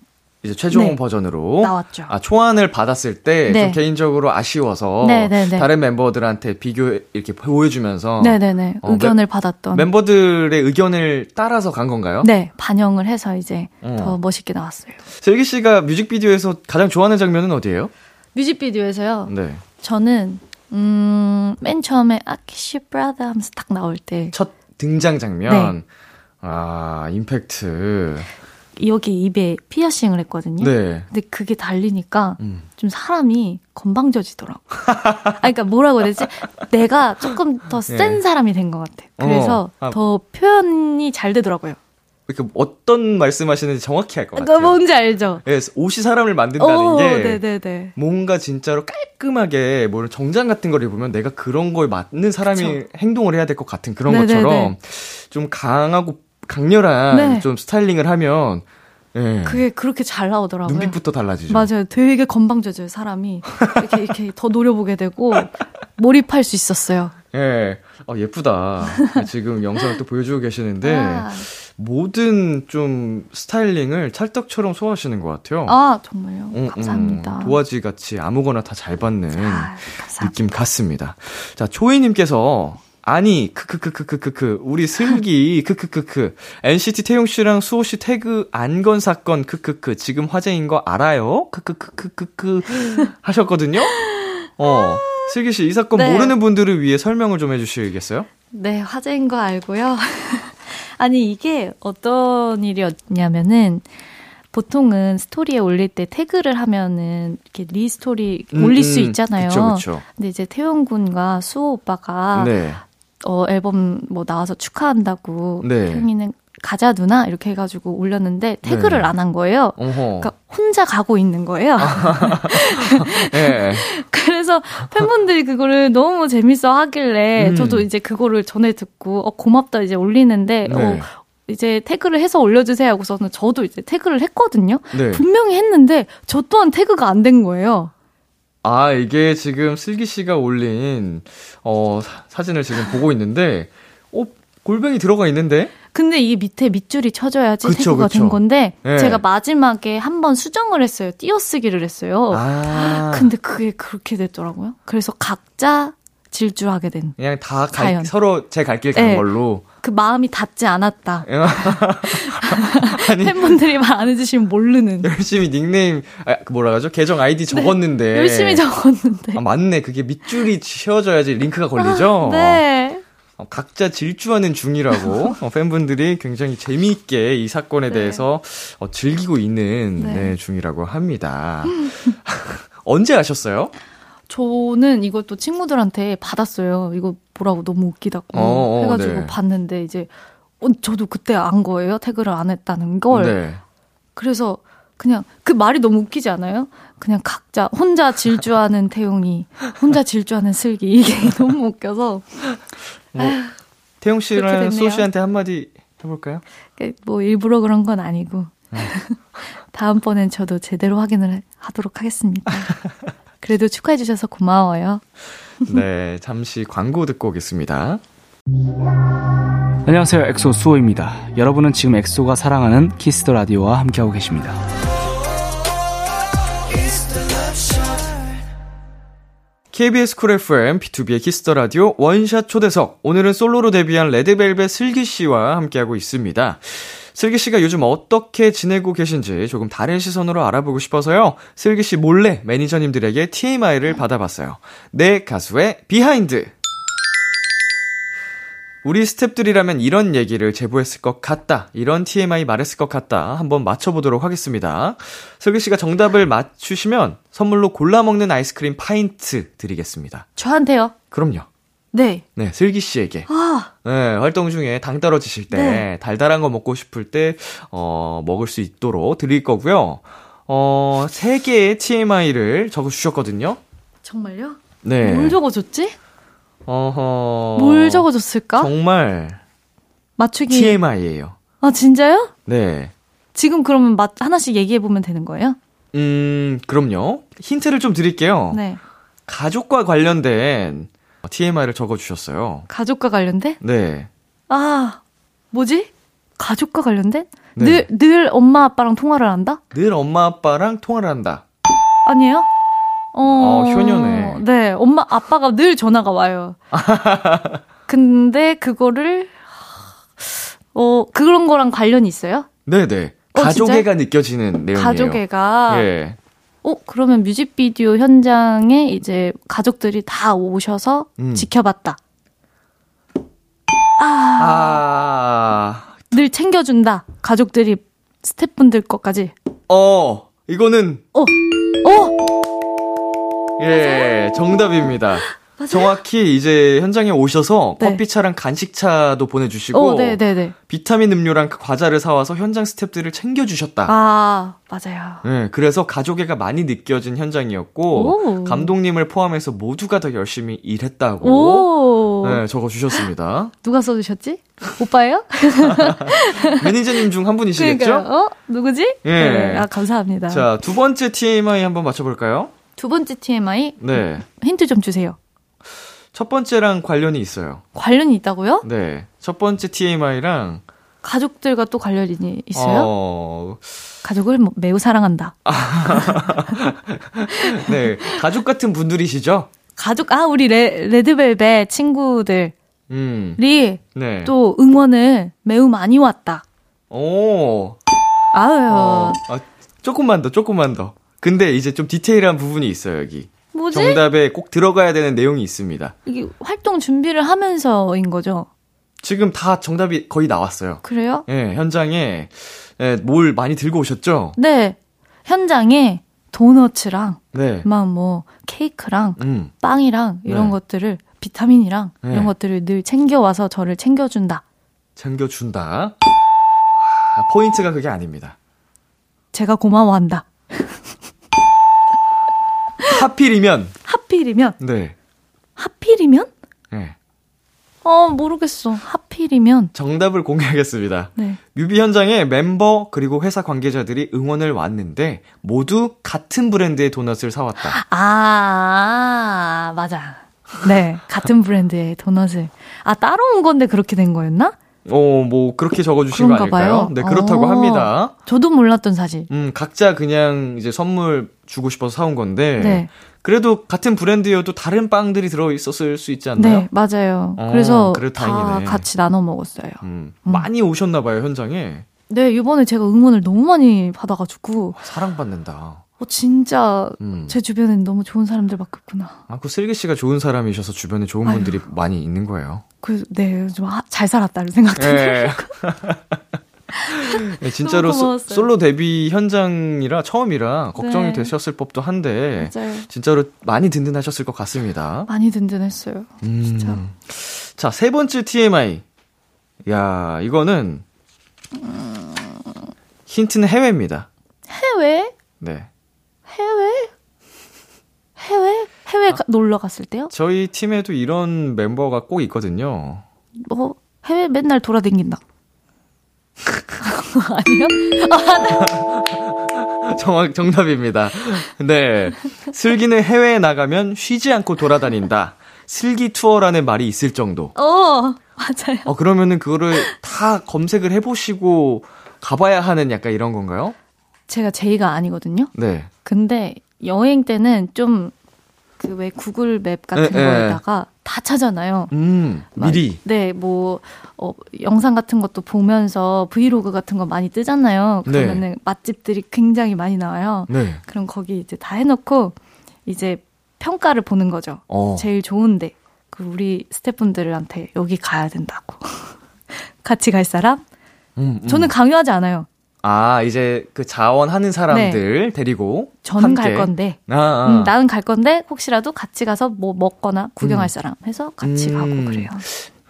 이제 최종 네. 버전으로 나왔죠. 아, 초안을 받았을 때좀 네. 개인적으로 아쉬워서 네, 네, 네. 다른 멤버들한테 비교 이렇게 보여주면서 네네네 어, 의견을 받았던 멤버들의 의견을 따라서 간 건가요? 네 반영을 해서 이제 어. 더 멋있게 나왔어요. 슬기 씨가 뮤직비디오에서 가장 좋아하는 장면은 어디예요? 뮤직비디오에서요. 네. 저는 음, 맨 처음에 아키시 브라더 하면서 딱 나올 때 첫 등장 장면. 네. 아, 임팩트. 여기 입에 피어싱을 했거든요. 네. 근데 그게 달리니까 음. 좀 사람이 건방져지더라고. 아, 그러니까 뭐라고 해야 되지? 내가 조금 더센 네. 사람이 된 것 같아. 그래서 어. 아. 더 표현이 잘 되더라고요. 이렇게 어떤 말씀하시는지 정확히 알것 그러니까 같아요. 뭔지 알죠? 예, 옷이 사람을 만든다는 오, 게 네네네. 뭔가 진짜로 깔끔하게 뭐 정장 같은 걸 입으면 내가 그런 거에 맞는 사람이 그쵸. 행동을 해야 될 것 같은 그런 네네네. 것처럼 좀 강하고 강렬한 네. 좀 스타일링을 하면 예, 그게 그렇게 잘 나오더라고요. 눈빛부터 달라지죠. 맞아요. 되게 건방져져요, 사람이. 이렇게, 이렇게 더 노려보게 되고, 몰입할 수 있었어요. 예. 어, 예쁘다. 지금 영상을 또 보여주고 계시는데 아, 모든 좀 스타일링을 찰떡처럼 소화하시는 것 같아요. 아, 정말요? 음, 음, 감사합니다. 도화지 같이 아무거나 다 잘 받는 아. 느낌 같습니다. 자, 초이님께서 아니 크크크크크크크 우리 슬기 크크크크 NCT 태용 씨랑 수호 씨 태그 안 건 사건 크크크 지금 화제인 거 알아요? 크크크크크크 하셨거든요. 어. 슬기 씨 이 사건 네. 모르는 분들을 위해 설명을 좀 해주시겠어요? 네, 화제인 거 알고요. 아니, 이게 어떤 일이었냐면은, 보통은 스토리에 올릴 때 태그를 하면은, 이렇게 리스토리 올릴 수 있잖아요. 음, 그쵸, 그쵸. 근데 이제 태용 군과 수호 오빠가, 네. 어, 앨범 뭐 나와서 축하한다고, 네. 태용이는 가자 누나? 이렇게 해가지고 올렸는데, 태그를 네. 안한 거예요. 어허. 그러니까 혼자 가고 있는 거예요. 예. 그래서 팬분들이 그거를 너무 재밌어 하길래 음. 저도 이제 그거를 전에 듣고 어 고맙다 이제 올리는데 네. 어 이제 태그를 해서 올려주세요 하고서는 저도 이제 태그를 했거든요. 네. 분명히 했는데 저 또한 태그가 안 된 거예요. 아, 이게 지금 슬기 씨가 올린, 어, 사- 사진을 지금 보고 있는데, 어, 골뱅이 들어가 있는데? 근데 이게 밑에 밑줄이 쳐져야지 그쵸, 태그가 그쵸. 된 건데 네. 제가 마지막에 한 번 수정을 했어요. 띄어쓰기를 했어요. 아. 근데 그게 그렇게 됐더라고요. 그래서 각자 질주하게 된. 그냥 다 갈. 서로 제 갈 길 간 네. 걸로. 그 마음이 닿지 않았다. 아니, 팬분들이 말 안 해주시면 모르는. 열심히 닉네임, 아, 그 뭐라 하죠? 계정 아이디 적었는데. 네. 열심히 적었는데. 아, 맞네. 그게 밑줄이 채워져야지 링크가 걸리죠? 네. 어, 각자 질주하는 중이라고 어, 팬분들이 굉장히 재미있게 이 사건에 네. 대해서 어, 즐기고 있는 네. 네, 중이라고 합니다. 언제 아셨어요? 저는 이것도 친구들한테 받았어요. 이거 보라고 너무 웃기다고 어, 어, 해가지고 네. 봤는데 이제 어, 저도 그때 안 거예요. 태그를 안 했다는 걸. 네. 그래서 그냥 그 말이 너무 웃기지 않아요? 그냥 각자 혼자 질주하는 태용이, 혼자 질주하는 슬기 이게 너무 웃겨서. 뭐, 태용 씨랑. 소 씨한테 한마디 해볼까요? 뭐 일부러 그런 건 아니고 다음번엔 저도 제대로 확인을 하도록 하겠습니다. 그래도 축하해 주셔서 고마워요. 네, 잠시 광고 듣고 오겠습니다. 안녕하세요. 엑소 수호입니다. 여러분은 지금 엑소가 사랑하는 키스 더 라디오와 함께하고 계십니다. KBS 쿨 FM, BTOB의 키스 더 라디오 원샷 초대석. 오늘은 솔로로 데뷔한 레드벨벳 슬기 씨와 함께하고 있습니다. 슬기 씨가 요즘 어떻게 지내고 계신지 조금 다른 시선으로 알아보고 싶어서요. 슬기 씨 몰래 매니저님들에게 TMI를 받아봤어요. 내 가수의 behind. 우리 스탭들이라면 이런 얘기를 제보했을 것 같다. 이런 TMI 말했을 것 같다. 한번 맞춰보도록 하겠습니다. 슬기 씨가 정답을 맞추시면 선물로 골라 먹는 아이스크림 파인트 드리겠습니다. 저한테요. 그럼요. 네. 네, 슬기 씨에게. 아, 네, 활동 중에 당 떨어지실 때, 네. 달달한 거 먹고 싶을 때, 어, 먹을 수 있도록 드릴 거고요. 어, 세 개의 TMI를 적어 주셨거든요. 정말요? 네. 뭘 적어 줬지? 어허. 뭘 적어 줬을까? 정말 맞추기. TMI예요. 아, 진짜요? 네. 지금 그러면 맛 하나씩 얘기해 보면 되는 거예요? 음, 그럼요. 힌트를 좀 드릴게요. 네. 가족과 관련된 TMI를 적어주셨어요. 가족과 관련된? 네. 아, 뭐지? 가족과 관련된? 네. 늘, 늘 엄마 아빠랑 통화를 한다? 늘 엄마 아빠랑 통화를 한다. 아니에요? 어, 어, 효녀네. 네, 엄마, 아빠가 늘 전화가 와요. 근데 그거를, 어, 그런 거랑 관련이 있어요? 네네. 어, 가족애가 느껴지는 내용이에요. 가족애가. 예. 어, 그러면 뮤직비디오 현장에 이제 가족들이 다 오셔서 음. 지켜봤다. 아, 늘 챙겨준다. 가족들이 스태프분들 것까지. 어, 이거는, 어, 어, 예, 정답입니다. 정확히 이제 현장에 오셔서 네. 커피차랑 간식차도 보내주시고, 어, 네, 네, 네. 비타민 음료랑 그 과자를 사와서 현장 스탭들을 챙겨주셨다. 아, 맞아요. 네, 그래서 가족애가 많이 느껴진 현장이었고, 오. 감독님을 포함해서 모두가 더 열심히 일했다고, 오, 네, 적어주셨습니다. 누가 써주셨지? 오빠예요? 매니저님 중 한 분이시겠죠? 그러니까요. 어? 누구지? 예. 네, 아, 감사합니다. 자, 두 번째 TMI 한번 맞춰볼까요? 두 번째 TMI 네. 힌트 좀 주세요. 첫 번째랑 관련이 있어요. 관련이 있다고요? 네. 첫 번째 TMI랑, 가족들과 또 관련이 있어요? 어, 가족을 뭐 매우 사랑한다. 네. 가족 같은 분들이시죠? 가족, 아, 우리 레, 레드벨벳 친구들이 음. 네. 또 응원을 매우 많이 왔다. 오. 아유, 어, 아, 조금만 더, 조금만 더. 근데 이제 좀 디테일한 부분이 있어요, 여기. 뭐지? 정답에 꼭 들어가야 되는 내용이 있습니다. 이게 활동 준비를 하면서인 거죠? 지금 다 정답이 거의 나왔어요. 그래요? 예, 현장에, 예, 뭘 많이 들고 오셨죠? 네. 현장에 도너츠랑 네. 막뭐 케이크랑 음. 빵이랑 이런 네. 것들을 비타민이랑 네. 이런 것들을 늘 챙겨와서 저를 챙겨준다. 챙겨준다. 아, 포인트가 그게 아닙니다. 제가 고마워한다. 하필이면, 하필이면 네. 하필이면? 예. 어 모르겠어. 하필이면 정답을 공개하겠습니다. 네. 뮤비 현장에 멤버 그리고 회사 관계자들이 응원을 왔는데 모두 같은 브랜드의 도넛을 사왔다. 아 맞아. 네 같은 브랜드의 도넛을 아 따로 온 건데 그렇게 된 거였나? 어, 뭐 그렇게 적어주신 거 아닐까요? 봐요. 네, 그렇다고 어. 합니다. 저도 몰랐던 사실. 음, 각자 그냥 이제 선물 주고 싶어서 사온 건데 네. 그래도 같은 브랜드여도 다른 빵들이 들어 있었을 수 있지 않나요? 네 맞아요. 어, 그래서 다 다행이네. 같이 나눠 먹었어요. 음, 음. 많이 오셨나 봐요, 현장에. 네 이번에 제가 응원을 너무 많이 받아가지고 사랑받는다. 어, 진짜 음. 제 주변엔 너무 좋은 사람들밖에 없구나. 아, 그 슬기 씨가 좋은 사람이셔서 주변에 좋은 아유. 분들이 많이 있는 거예요. 그래서 네, 좀 잘 살았다 이런 생각도 들고. 예. 네, 진짜로 소-. 솔로 데뷔 현장이라 처음이라 걱정이 네. 되셨을 법도 한데 맞아요. 진짜로 많이 든든하셨을 것 같습니다. 많이 든든했어요. 음. 진짜. 자, 세 번째 TMI. 야, 이거는 힌트는 해외입니다. 해외? 네. 해외? 해외? 가, 놀러 갔을 때요? 저희 팀에도 이런 멤버가 꼭 있거든요. 뭐 해외 맨날 돌아다닌다. 아니요? 정확 정답입니다. 네. 슬기는 해외에 나가면 쉬지 않고 돌아다닌다. 슬기 투어라는 말이 있을 정도. 어, 맞아요. 어, 그러면은 그거를 다 검색을 해보시고 가봐야 하는 약간 이런 건가요? 제가 제이가 아니거든요. 네. 근데 여행 때는 좀 그 왜 구글 맵 같은 에, 에. 거에다가 다 찾아놔요. 음, 막, 미리. 네, 뭐, 어, 영상 같은 것도 보면서 브이로그 같은 거 많이 뜨잖아요. 네. 그러면은 맛집들이 굉장히 많이 나와요. 네. 그럼 거기 이제 다 해놓고 이제 평가를 보는 거죠. 어. 제일 좋은데. 그 우리 스태프분들한테 여기 가야 된다고. 같이 갈 사람? 음, 음. 저는 강요하지 않아요. 아, 이제 그 자원하는 사람들 데리고. 네. 저는 갈 함께. 건데. 아, 아. 음, 나는 갈 건데 혹시라도 같이 가서 뭐 먹거나 구경할 사람 해서 같이 음. 가고 그래요.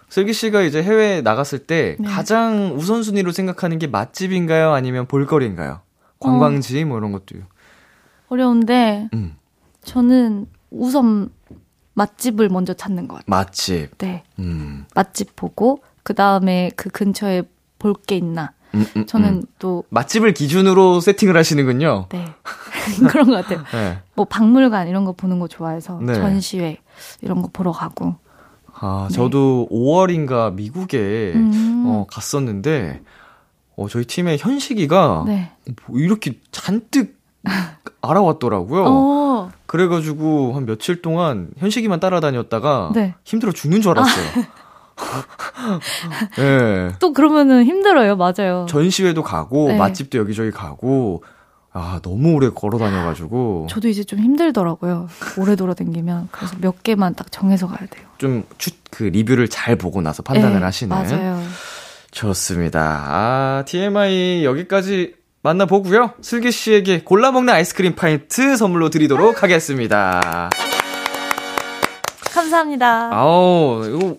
슬기 씨가 이제 해외에 나갔을 때 네. 가장 우선순위로 생각하는 게 맛집인가요? 아니면 볼거리인가요? 관광지 뭐 이런 것도요. 어려운데 음. 저는 우선 맛집을 먼저 찾는 것 같아요. 맛집. 네. 음. 맛집 보고 그 다음에 그 근처에 볼 게 있나. 음, 음, 저는 음. 또 맛집을 기준으로 세팅을 하시는군요. 네. 그런 것 같아요. 네. 뭐 박물관 이런 거 보는 거 좋아해서 네. 전시회 이런 거 보러 가고. 아, 저도 5월인가 미국에 네. 음. 어, 갔었는데 어, 저희 팀의 현식이가 네. 뭐 이렇게 잔뜩 알아왔더라고요. 어. 그래가지고 한 며칠 동안 현식이만 따라다녔다가 네. 힘들어 죽는 줄 알았어요. 예. 또 그러면은 힘들어요. 맞아요. 전시회도 가고 네. 맛집도 여기저기 가고 아 너무 오래 걸어 다녀가지고 저도 이제 좀 힘들더라고요. 오래 돌아다니면. 그래서 몇 개만 딱 정해서 가야 돼요. 좀그 리뷰를 잘 보고 나서 판단을 네, 하시는 맞아요. 좋습니다. 아 TMI 여기까지 만나보고요. 슬기 씨에게 골라 먹는 아이스크림 파인트 선물로 드리도록 하겠습니다. 감사합니다. 아우 이거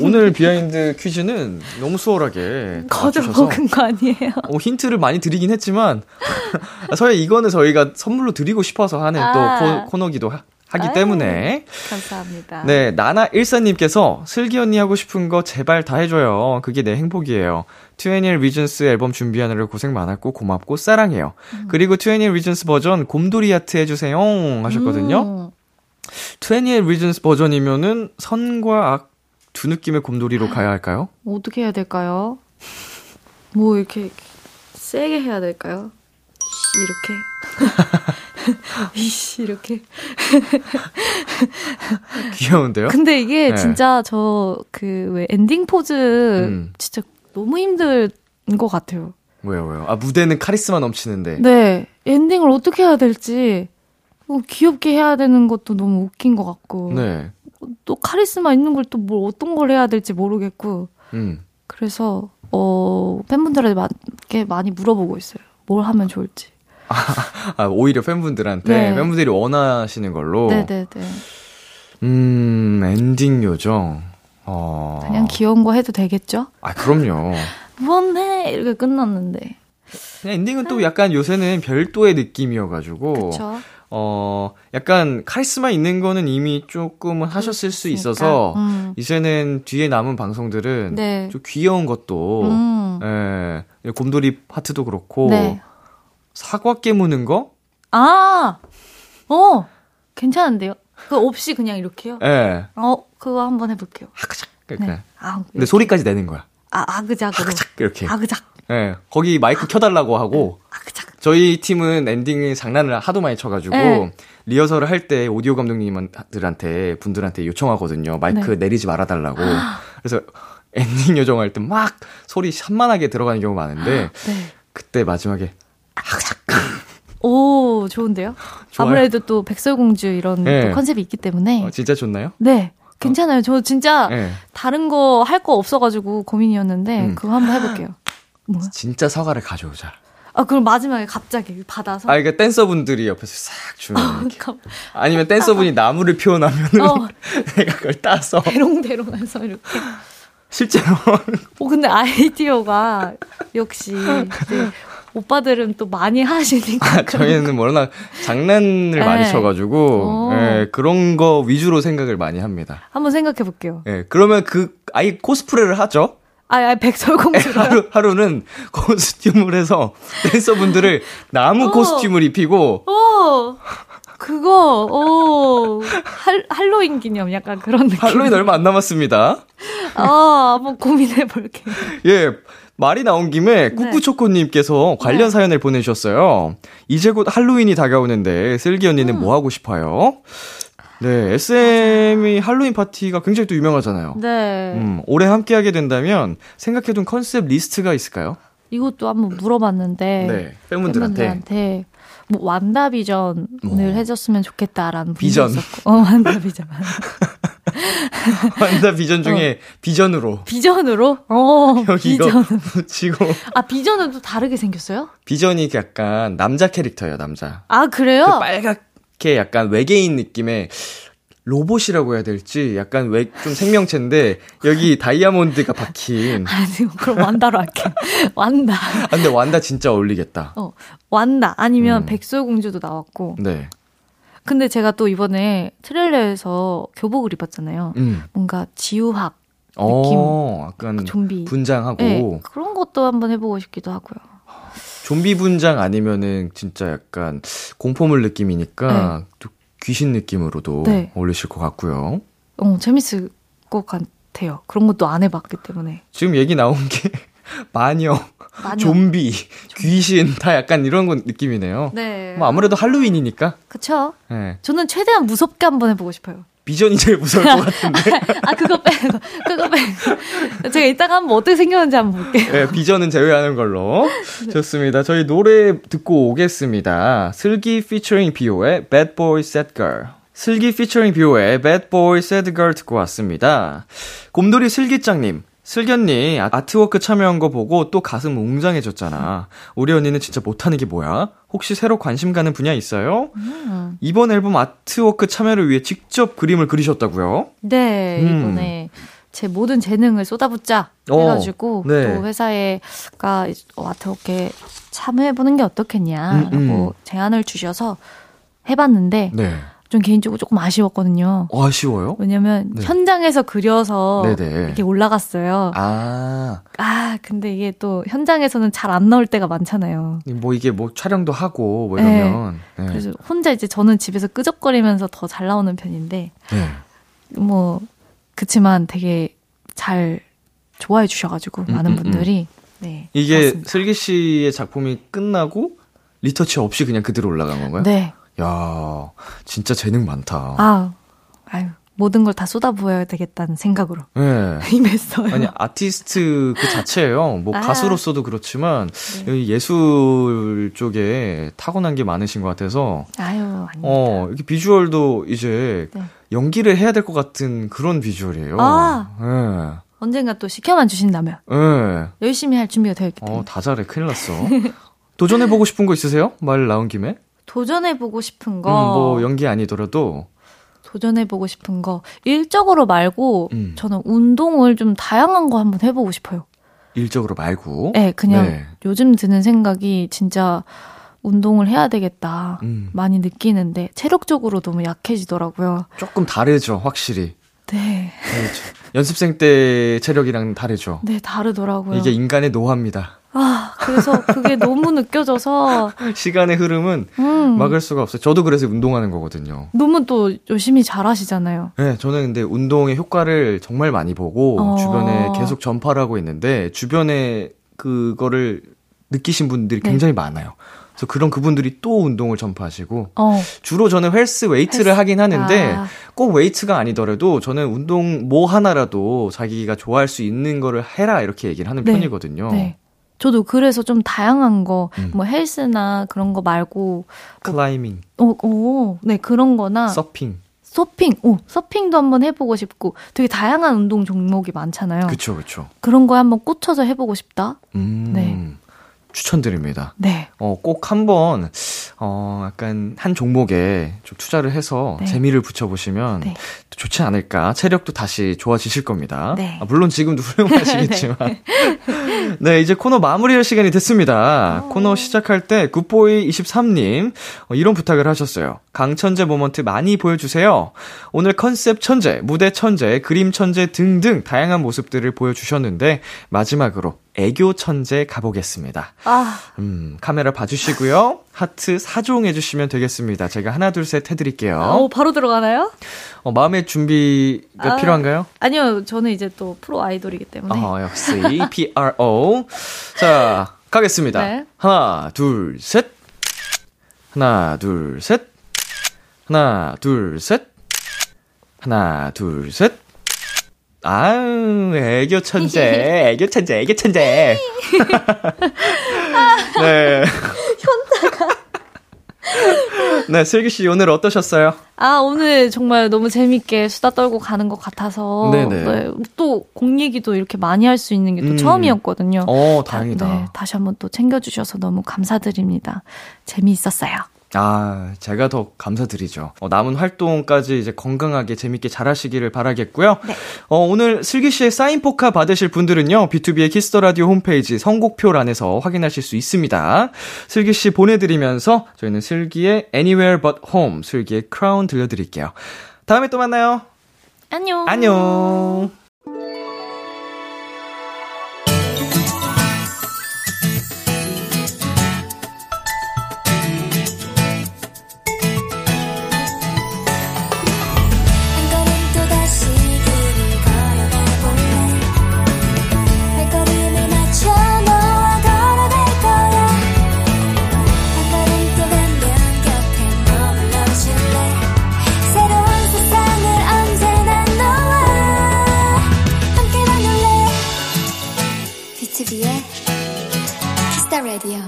오늘 behind 퀴즈는 너무 수월하게 거저 맞추셔서 먹은 거 아니에요? 어, 힌트를 많이 드리긴 했지만 저희 이거는 저희가 선물로 드리고 싶어서 하는 아. 또 코너기도 하기 아유. 때문에 감사합니다. 네 나나 일사님께서 슬기 언니 하고 싶은 거 제발 다 해줘요 그게 내 행복이에요 28 Reasons 앨범 준비하느라 고생 많았고 고맙고 사랑해요 음. 그리고 28 Reasons 버전 곰돌이 아트 해주세요 하셨거든요 음. 28 Reasons 버전이면은 선과 악 두 느낌의 곰돌이로 가야 할까요? 어떻게 해야 될까요? 뭐 이렇게 세게 해야 될까요? 이렇게. 이씨 이렇게. 귀여운데요? 근데 이게 네. 진짜 저 그 왜 엔딩 포즈 음. 진짜 너무 힘든 것 같아요. 왜요 왜요? 아 무대는 카리스마 넘치는데 네. 엔딩을 어떻게 해야 될지 뭐 귀엽게 해야 되는 것도 너무 웃긴 것 같고 네. 또 카리스마 있는 걸 또 뭘 어떤 걸 해야 될지 모르겠고 음. 그래서 어 팬분들에게 많이 물어보고 있어요. 뭘 하면 좋을지. 아, 오히려 팬분들한테 네. 팬분들이 원하시는 걸로. 네네네. 음, 엔딩 요정. 어. 그냥 귀여운 거 해도 되겠죠? 아, 그럼요. 원해 이렇게 끝났는데. 그냥 엔딩은 또 약간 요새는 별도의 느낌이어가지고. 그쵸? 어, 약간 카리스마 있는 거는 이미 조금은 하셨을 수 있어서, 음. 이제는 뒤에 남은 방송들은 네. 좀 귀여운 것도, 음. 예, 곰돌이 파트도 그렇고, 네. 사과 깨무는 거? 아, 어, 괜찮은데요? 그거 없이 그냥 이렇게요? 예. 어, 그거 한번 해볼게요. 하그작. 그러니까. 네. 아, 근데 소리까지 내는 거야. 아, 아그작으로. 하그작. 이렇게. 아그작. 예. 거기 마이크 켜달라고 하고, 아그작. 저희 팀은 엔딩에 장난을 하도 많이 쳐가지고 네. 리허설을 할 때 오디오 감독님들한테 분들한테 요청하거든요. 마이크 네. 내리지 말아달라고. 그래서 엔딩 요정할 때 막 소리 산만하게 들어가는 경우 많은데 네. 그때 마지막에 오, 좋은데요? 좋아요. 아무래도 또 백설공주 이런 네. 또 컨셉이 있기 때문에. 어, 진짜 좋나요? 네. 괜찮아요. 저 진짜 예. 다른 거할거 없어가지고 고민이었는데 음. 그거 한번 해볼게요. 뭐야? 진짜 사과를 가져오자. 아 그럼 마지막에 갑자기 받아서. 아, 그러니까 댄서분들이 옆에서 싹 주면 이렇게. 갑- 아니면 댄서분이 나무를 피워나면은 어. 내가 그걸 따서 대롱대롱해서 이렇게. 실제로 어 근데 아이디어가 역시 네. 오빠들은 또 많이 하시니까. 아, 저희는 워낙 장난을 많이 네. 쳐가지고 오. 예, 그런 거 위주로 생각을 많이 합니다. 한번 생각해 볼게요. 예, 그러면 그 아예 코스프레를 하죠. 아, 아 예, 백설공주가 하루 하루는 코스튬을 해서 댄서분들을 나무 어. 코스튬을 입히고 오, 그거, 오, 할, 할로윈 기념 약간 그런 느낌. 할로윈 얼마 안 남았습니다. 아, 한번 고민해 볼게요. 예. 말이 나온 김에 네. 꾸꾸초코님께서 관련 사연을 보내주셨어요. 이제 곧 할로윈이 다가오는데 슬기 언니는 음. 뭐 하고 싶어요? 네, SM이 할로윈 파티가 굉장히 또 유명하잖아요. 네. 음, 올해 함께하게 된다면 생각해둔 컨셉 리스트가 있을까요? 이것도 한번 물어봤는데. 네, 팬분들한테. 팬분들한테 뭐 완다 비전을 어. 해줬으면 좋겠다라는 비전. 있었고. 어, 완다 비전. 환자 비전 중에 비전으로 비전으로? 어, 여기 이거 비전. 붙이고 아, 비전은 또 다르게 생겼어요? 비전이 약간 남자 캐릭터예요, 남자. 아, 그래요? 그 빨갛 게 약간 외계인 느낌의 로봇이라고 해야 될지 약간 외, 좀 생명체인데 여기 다이아몬드가 박힌. 아니, 그럼 완다로 할게. 완다. 아, 근데 완다 진짜 어울리겠다. 어, 완다. 아니면 음. 백설공주도 나왔고. 네. 근데 제가 또 이번에 트레일러에서 교복을 입었잖아요. 음. 뭔가 지우학, 어, 약간 좀비. 분장하고 네, 그런 것도 한번 해보고 싶기도 하고요. 좀비 분장 아니면은 진짜 약간 공포물 느낌이니까 또 귀신 느낌으로도 네. 어울리실 것 같고요. 어, 재밌을 것 같아요. 그런 것도 안 해봤기 때문에. 지금 얘기 나온 게 마녀, 많이 좀비, 귀신 다 약간 이런 거 느낌이네요. 네. 뭐 아무래도 할로윈이니까. 그쵸? 예. 저는 최대한 무섭게 한번 해보고 싶어요. 비전이 제일 무서울 것 같은데. 아, 그거 빼고, 그거 빼고. 제가 이따가 한번 어떻게 생겼는지 한번 볼게요. 네, 비전은 제외하는 걸로. 좋습니다. 저희 노래 듣고 오겠습니다. 슬기 피처링 비오의 Bad Boy Sad Girl. 슬기 피처링 비오의 Bad Boy Sad Girl 듣고 왔습니다. 곰돌이 슬기짱님. 슬기 언니 아트워크 참여한 거 보고 또 가슴 웅장해졌잖아. 우리 언니는 진짜 못하는 게 뭐야? 혹시 새로 관심 가는 분야 있어요? 음. 이번 앨범 아트워크 참여를 위해 직접 그림을 그리셨다고요? 네, 음. 이번에 제 모든 재능을 쏟아붓자 어, 해가지고 네. 또 회사에가 어떻게 참여해보는 게 어떻겠냐라고 음, 음. 제안을 주셔서 해봤는데 네. 좀 개인적으로 조금 아쉬웠거든요. 어, 아쉬워요? 왜냐면 네. 현장에서 그려서 네네. 이렇게 올라갔어요. 아, 아, 근데 이게 또 현장에서는 잘 안 나올 때가 많잖아요. 뭐 이게 뭐 촬영도 하고 뭐 이러면. 네. 그래서 혼자 이제 저는 집에서 끄적거리면서 더 잘 나오는 편인데 네. 뭐 그치만 되게 잘 좋아해 주셔가지고 음, 많은 음, 분들이 네 이게 좋았습니다. 슬기 씨의 작품이 끝나고 리터치 없이 그냥 그대로 올라간 건가요? 네. 야, 진짜 재능 많다. 아, 아유 모든 걸 다 쏟아부어야 되겠다는 생각으로 네. 임했어요. 아니 아티스트 그 자체예요. 뭐 아. 가수로서도 그렇지만 네. 예술 쪽에 타고난 게 많으신 것 같아서 아유 아닙니다. 어 이렇게 비주얼도 이제 네. 연기를 해야 될 것 같은 그런 비주얼이에요. 아. 언젠가 또 시켜만 주신다면 네. 네. 열심히 할 준비가 되어 있기 때문에 어, 다 잘해. 큰일 났어. 도전해보고 싶은 거 있으세요? 말 나온 김에? 도전해 보고 싶은 음, 거 뭐, 연기 아니더라도. 도전해 보고 싶은 거 일적으로 말고 음. 저는 운동을 좀 다양한 거 한번 해보고 싶어요. 일적으로 말고. 네, 그냥 네. 요즘 드는 생각이 진짜 운동을 해야 되겠다. 음. 많이 느끼는데 체력적으로 너무 약해지더라고요. 조금 다르죠, 확실히. 네. 그렇죠. 연습생 때 체력이랑 다르죠. 네, 다르더라고요. 이게 인간의 노화입니다. 아, 그래서 그게 너무 느껴져서 시간의 흐름은 음. 막을 수가 없어요. 저도 그래서 운동하는 거거든요. 너무 또 열심히 잘하시잖아요. 네, 저는 근데 운동의 효과를 정말 많이 보고 어. 주변에 계속 전파를 하고 있는데 주변에 그거를 느끼신 분들이 네. 굉장히 많아요. 그래서 그런 그분들이 또 운동을 전파하시고 어. 주로 저는 헬스 웨이트를 헬스. 하긴 하는데 아. 꼭 웨이트가 아니더라도 저는 운동 뭐 하나라도 자기가 좋아할 수 있는 거를 해라 이렇게 얘기를 하는 네. 편이거든요. 네. 저도 그래서 좀 다양한 거, 음. 뭐 헬스나 그런 거 말고, 클라이밍, 어, 어, 네, 그런 거나, 서핑. 서핑, 오, 서핑도 한번 해보고 싶고, 되게 다양한 운동 종목이 많잖아요. 그쵸, 그쵸. 그런 거에 한번 꽂혀서 해보고 싶다? 음, 네. 추천드립니다. 네. 어, 꼭 한번, 어, 약간 한 종목에 좀 투자를 해서 네. 재미를 붙여보시면 네. 좋지 않을까. 체력도 다시 좋아지실 겁니다. 네. 아, 물론 지금도 훌륭하시겠지만. 네, 이제 코너 마무리할 시간이 됐습니다. 코너 시작할 때 굿보이 23님 어, 이런 부탁을 하셨어요. 강천재 moment 많이 보여주세요. 오늘 컨셉 천재, 무대 천재, 그림 천재 등등 다양한 모습들을 보여주셨는데 마지막으로 애교 천재 가보겠습니다. 아, 음, 카메라 봐주시고요. 하트 4종 해주시면 되겠습니다. 제가 하나, 둘, 셋 해드릴게요. 어, 바로 들어가나요? 어, 마음의 준비가 아. 필요한가요? 아니요, 저는 이제 또 프로 아이돌이기 때문에. 어, 역시 PRO. 자, 가겠습니다. 네. 하나, 둘, 셋. 하나, 둘, 셋. 하나, 둘, 셋. 하나, 둘, 셋. 아유, 애교 천재, 애교 천재, 애교 천재. 네. 현타가. 네, 슬기 씨 오늘 어떠셨어요? 아, 오늘 정말 너무 재밌게 수다 떨고 가는 것 같아서. 네네. 네, 또, 공 얘기도 이렇게 많이 할 수 있는 게또 음. 처음이었거든요. 어, 다행이다. 네, 다시 한번 또 챙겨주셔서 너무 감사드립니다. 재미있었어요. 아, 제가 더 감사드리죠. 어, 남은 활동까지 이제 건강하게 재밌게 잘 하시기를 바라겠고요. 네. 어, 오늘 슬기 씨의 사인 포카 받으실 분들은요, 비투비의 Kiss the Radio 홈페이지 선곡표란에서 확인하실 수 있습니다. 슬기 씨 보내드리면서 저희는 슬기의 Anywhere But Home, 슬기의 Crown 들려드릴게요. 다음에 또 만나요. 안녕. 안녕. Radio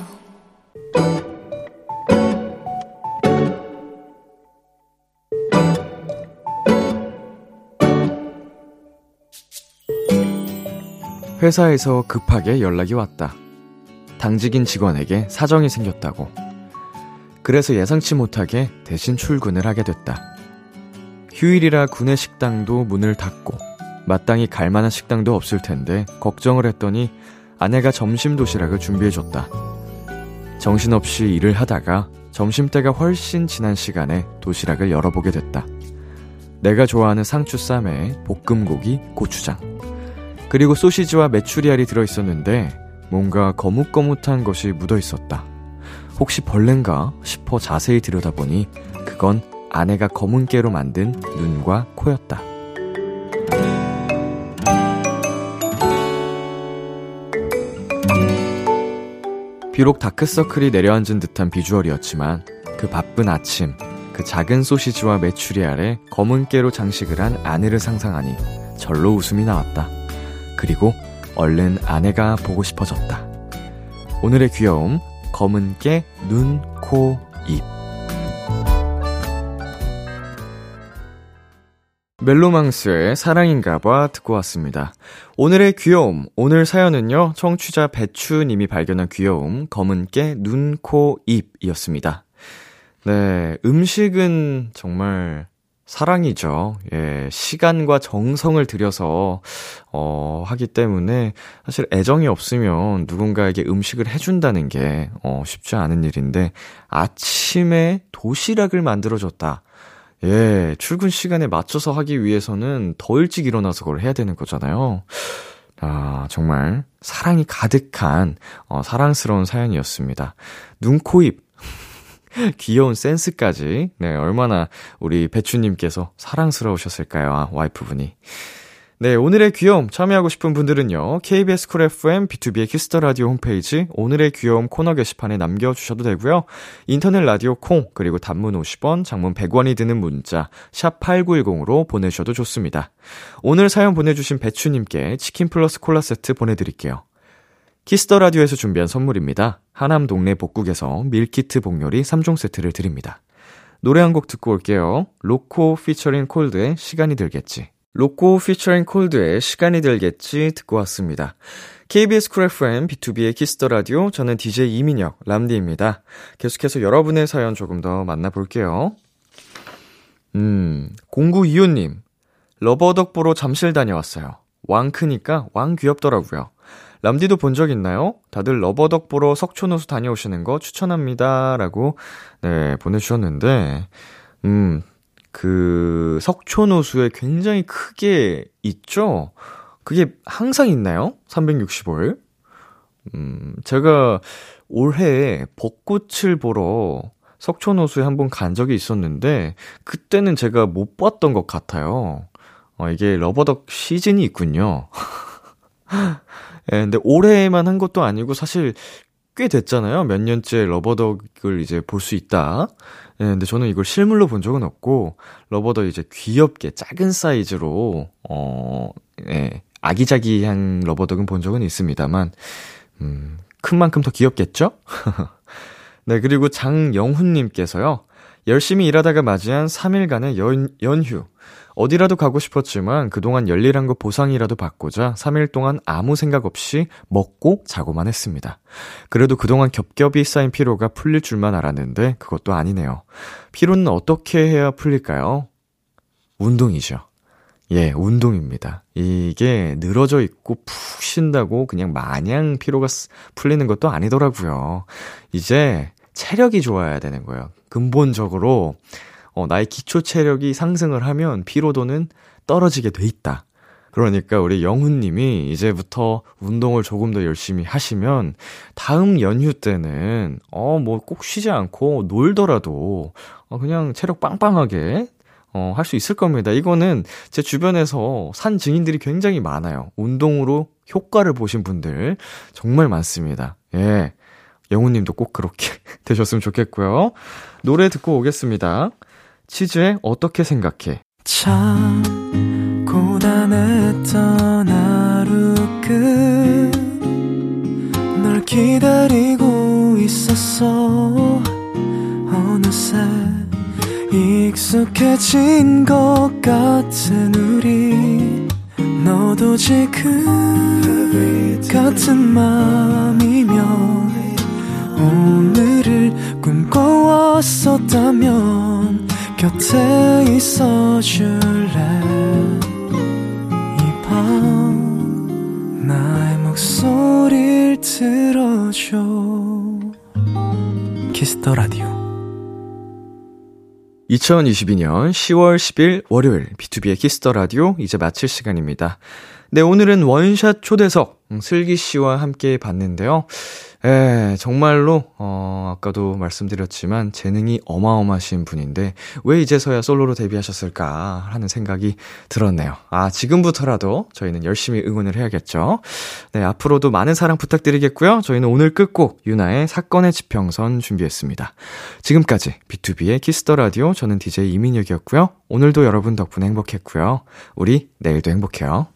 회사에서 급하게 연락이 왔다. 당직인 직원에게 사정이 생겼다고. 그래서 예상치 못하게 대신 출근을 하게 됐다. 휴일이라 구내 식당도 문을 닫고 마땅히 갈 만한 식당도 없을 텐데 걱정을 했더니 아내가 점심 도시락을 준비해줬다. 정신없이 일을 하다가 점심때가 훨씬 지난 시간에 도시락을 열어보게 됐다. 내가 좋아하는 상추쌈에 볶음고기, 고추장. 그리고 소시지와 메추리알이 들어있었는데 뭔가 거뭇거뭇한 것이 묻어 있었다. 혹시 벌레인가 싶어 자세히 들여다보니 그건 아내가 검은 깨로 만든 눈과 코였다. 비록 다크서클이 내려앉은 듯한 비주얼이었지만 그 바쁜 아침, 그 작은 소시지와 메추리 알에 검은 깨로 장식을 한 아내를 상상하니 절로 웃음이 나왔다. 그리고 얼른 아내가 보고 싶어졌다. 오늘의 귀여움, 검은 깨, 눈, 코, 입. 멜로망스의 사랑인가봐 듣고 왔습니다. 오늘의 귀여움, 오늘 사연은요, 청취자 배추님이 발견한 귀여움, 검은 깨, 눈, 코, 입이었습니다. 네, 음식은 정말 사랑이죠. 예, 시간과 정성을 들여서, 어, 하기 때문에, 사실 애정이 없으면 누군가에게 음식을 해준다는 게, 어, 쉽지 않은 일인데, 아침에 도시락을 만들어줬다. 예, 출근 시간에 맞춰서 하기 위해서는 더 일찍 일어나서 그걸 해야 되는 거잖아요. 아, 정말 사랑이 가득한, 어, 사랑스러운 사연이었습니다. 눈, 코, 입. 귀여운 센스까지. 네, 얼마나 우리 배추님께서 사랑스러우셨을까요? 아, 와이프분이. 네, 오늘의 귀여움 참여하고 싶은 분들은요. KBS Cool FM 비투비의 Kiss the Radio 홈페이지 오늘의 귀여움 코너 게시판에 남겨 주셔도 되고요. 인터넷 라디오 콩 그리고 단문 50원, 장문 100원이 드는 문자 샵 8910으로 보내 주셔도 좋습니다. 오늘 사연 보내 주신 배추 님께 치킨 플러스 콜라 세트 보내 드릴게요. Kiss the Radio에서 준비한 선물입니다. 하남 동네 복국에서 밀키트 복요리 3종 세트를 드립니다. 노래 한 곡 듣고 올게요. 로코 피처링 콜드의 시간이 들겠지. 로코 피처링 콜드의 시간이 들겠지 듣고 왔습니다. KBS Cool FM, 비투비의 Kiss the Radio, 저는 DJ 이민혁, 람디입니다. 계속해서 여러분의 사연 조금 더 만나볼게요. 음, 0925님, 러버덕 보러 잠실 다녀왔어요. 왕 크니까 왕 귀엽더라고요. 람디도 본 적 있나요? 다들 러버덕 보러 석촌호수 다녀오시는 거 추천합니다. 라고, 네, 보내주셨는데, 음, 그, 석촌호수에 굉장히 크게 있죠? 그게 항상 있나요? 365일? 음, 제가 올해 벚꽃을 보러 석촌호수에 한 번 간 적이 있었는데, 그때는 제가 못 봤던 것 같아요. 어, 이게 rubber duck 시즌이 있군요. 예, 근데 올해만 한 것도 아니고 사실 꽤 됐잖아요. 몇 년째 rubber duck을 이제 볼 수 있다. 예, 근데 저는 이걸 실물로 본 적은 없고, rubber duck 이제 귀엽게 작은 사이즈로, 어, 예, 아기자기한 rubber duck은 본 적은 있습니다만, 음, 큰 만큼 더 귀엽겠죠? 네, 그리고 장영훈님께서요, 열심히 일하다가 맞이한 3일간의 연, 연휴. 어디라도 가고 싶었지만 그동안 열일한 거 보상이라도 받고자 3일 동안 아무 생각 없이 먹고 자고만 했습니다. 그래도 그동안 겹겹이 쌓인 피로가 풀릴 줄만 알았는데 그것도 아니네요. 피로는 어떻게 해야 풀릴까요? 운동이죠. 예, 운동입니다. 이게 늘어져 있고 푹 쉰다고 그냥 마냥 피로가 풀리는 것도 아니더라고요. 이제 체력이 좋아야 되는 거예요. 근본적으로 어, 나의 기초 체력이 상승을 하면 피로도는 떨어지게 돼 있다. 그러니까 우리 영훈님이 이제부터 운동을 조금 더 열심히 하시면 다음 연휴 때는 어 뭐 꼭 쉬지 않고 놀더라도 어 그냥 체력 빵빵하게 어 할 수 있을 겁니다. 이거는 제 주변에서 산 증인들이 굉장히 많아요. 운동으로 효과를 보신 분들 정말 많습니다. 예. 영훈님도 꼭 그렇게 되셨으면 좋겠고요. 노래 듣고 오겠습니다. 치즈의 어떻게 생각해? 참 고단했던 하루 끝널 기다리고 있었어. 어느새 익숙해진 것 같은 우리. 너도 지금 같은 맘이면 오늘을 꿈꿔왔었다면 곁에 있어 줄래 이 밤 나의 목소리를 들어줘 Kiss the Radio 2022년 10월 10일 월요일 B2B의 키스터 라디오 이제 마칠 시간입니다. 네, 오늘은 원샷 초대석 음, 슬기 씨와 함께 봤는데요. 에, 정말로, 어, 아까도 말씀드렸지만, 재능이 어마어마하신 분인데, 왜 이제서야 솔로로 데뷔하셨을까 하는 생각이 들었네요. 아, 지금부터라도 저희는 열심히 응원을 해야겠죠. 네, 앞으로도 많은 사랑 부탁드리겠고요. 저희는 오늘 끝곡, 윤하의 사건의 지평선 준비했습니다. 지금까지 B2B의 키스터 라디오, 저는 DJ 이민혁이었고요. 오늘도 여러분 덕분에 행복했고요. 우리 내일도 행복해요.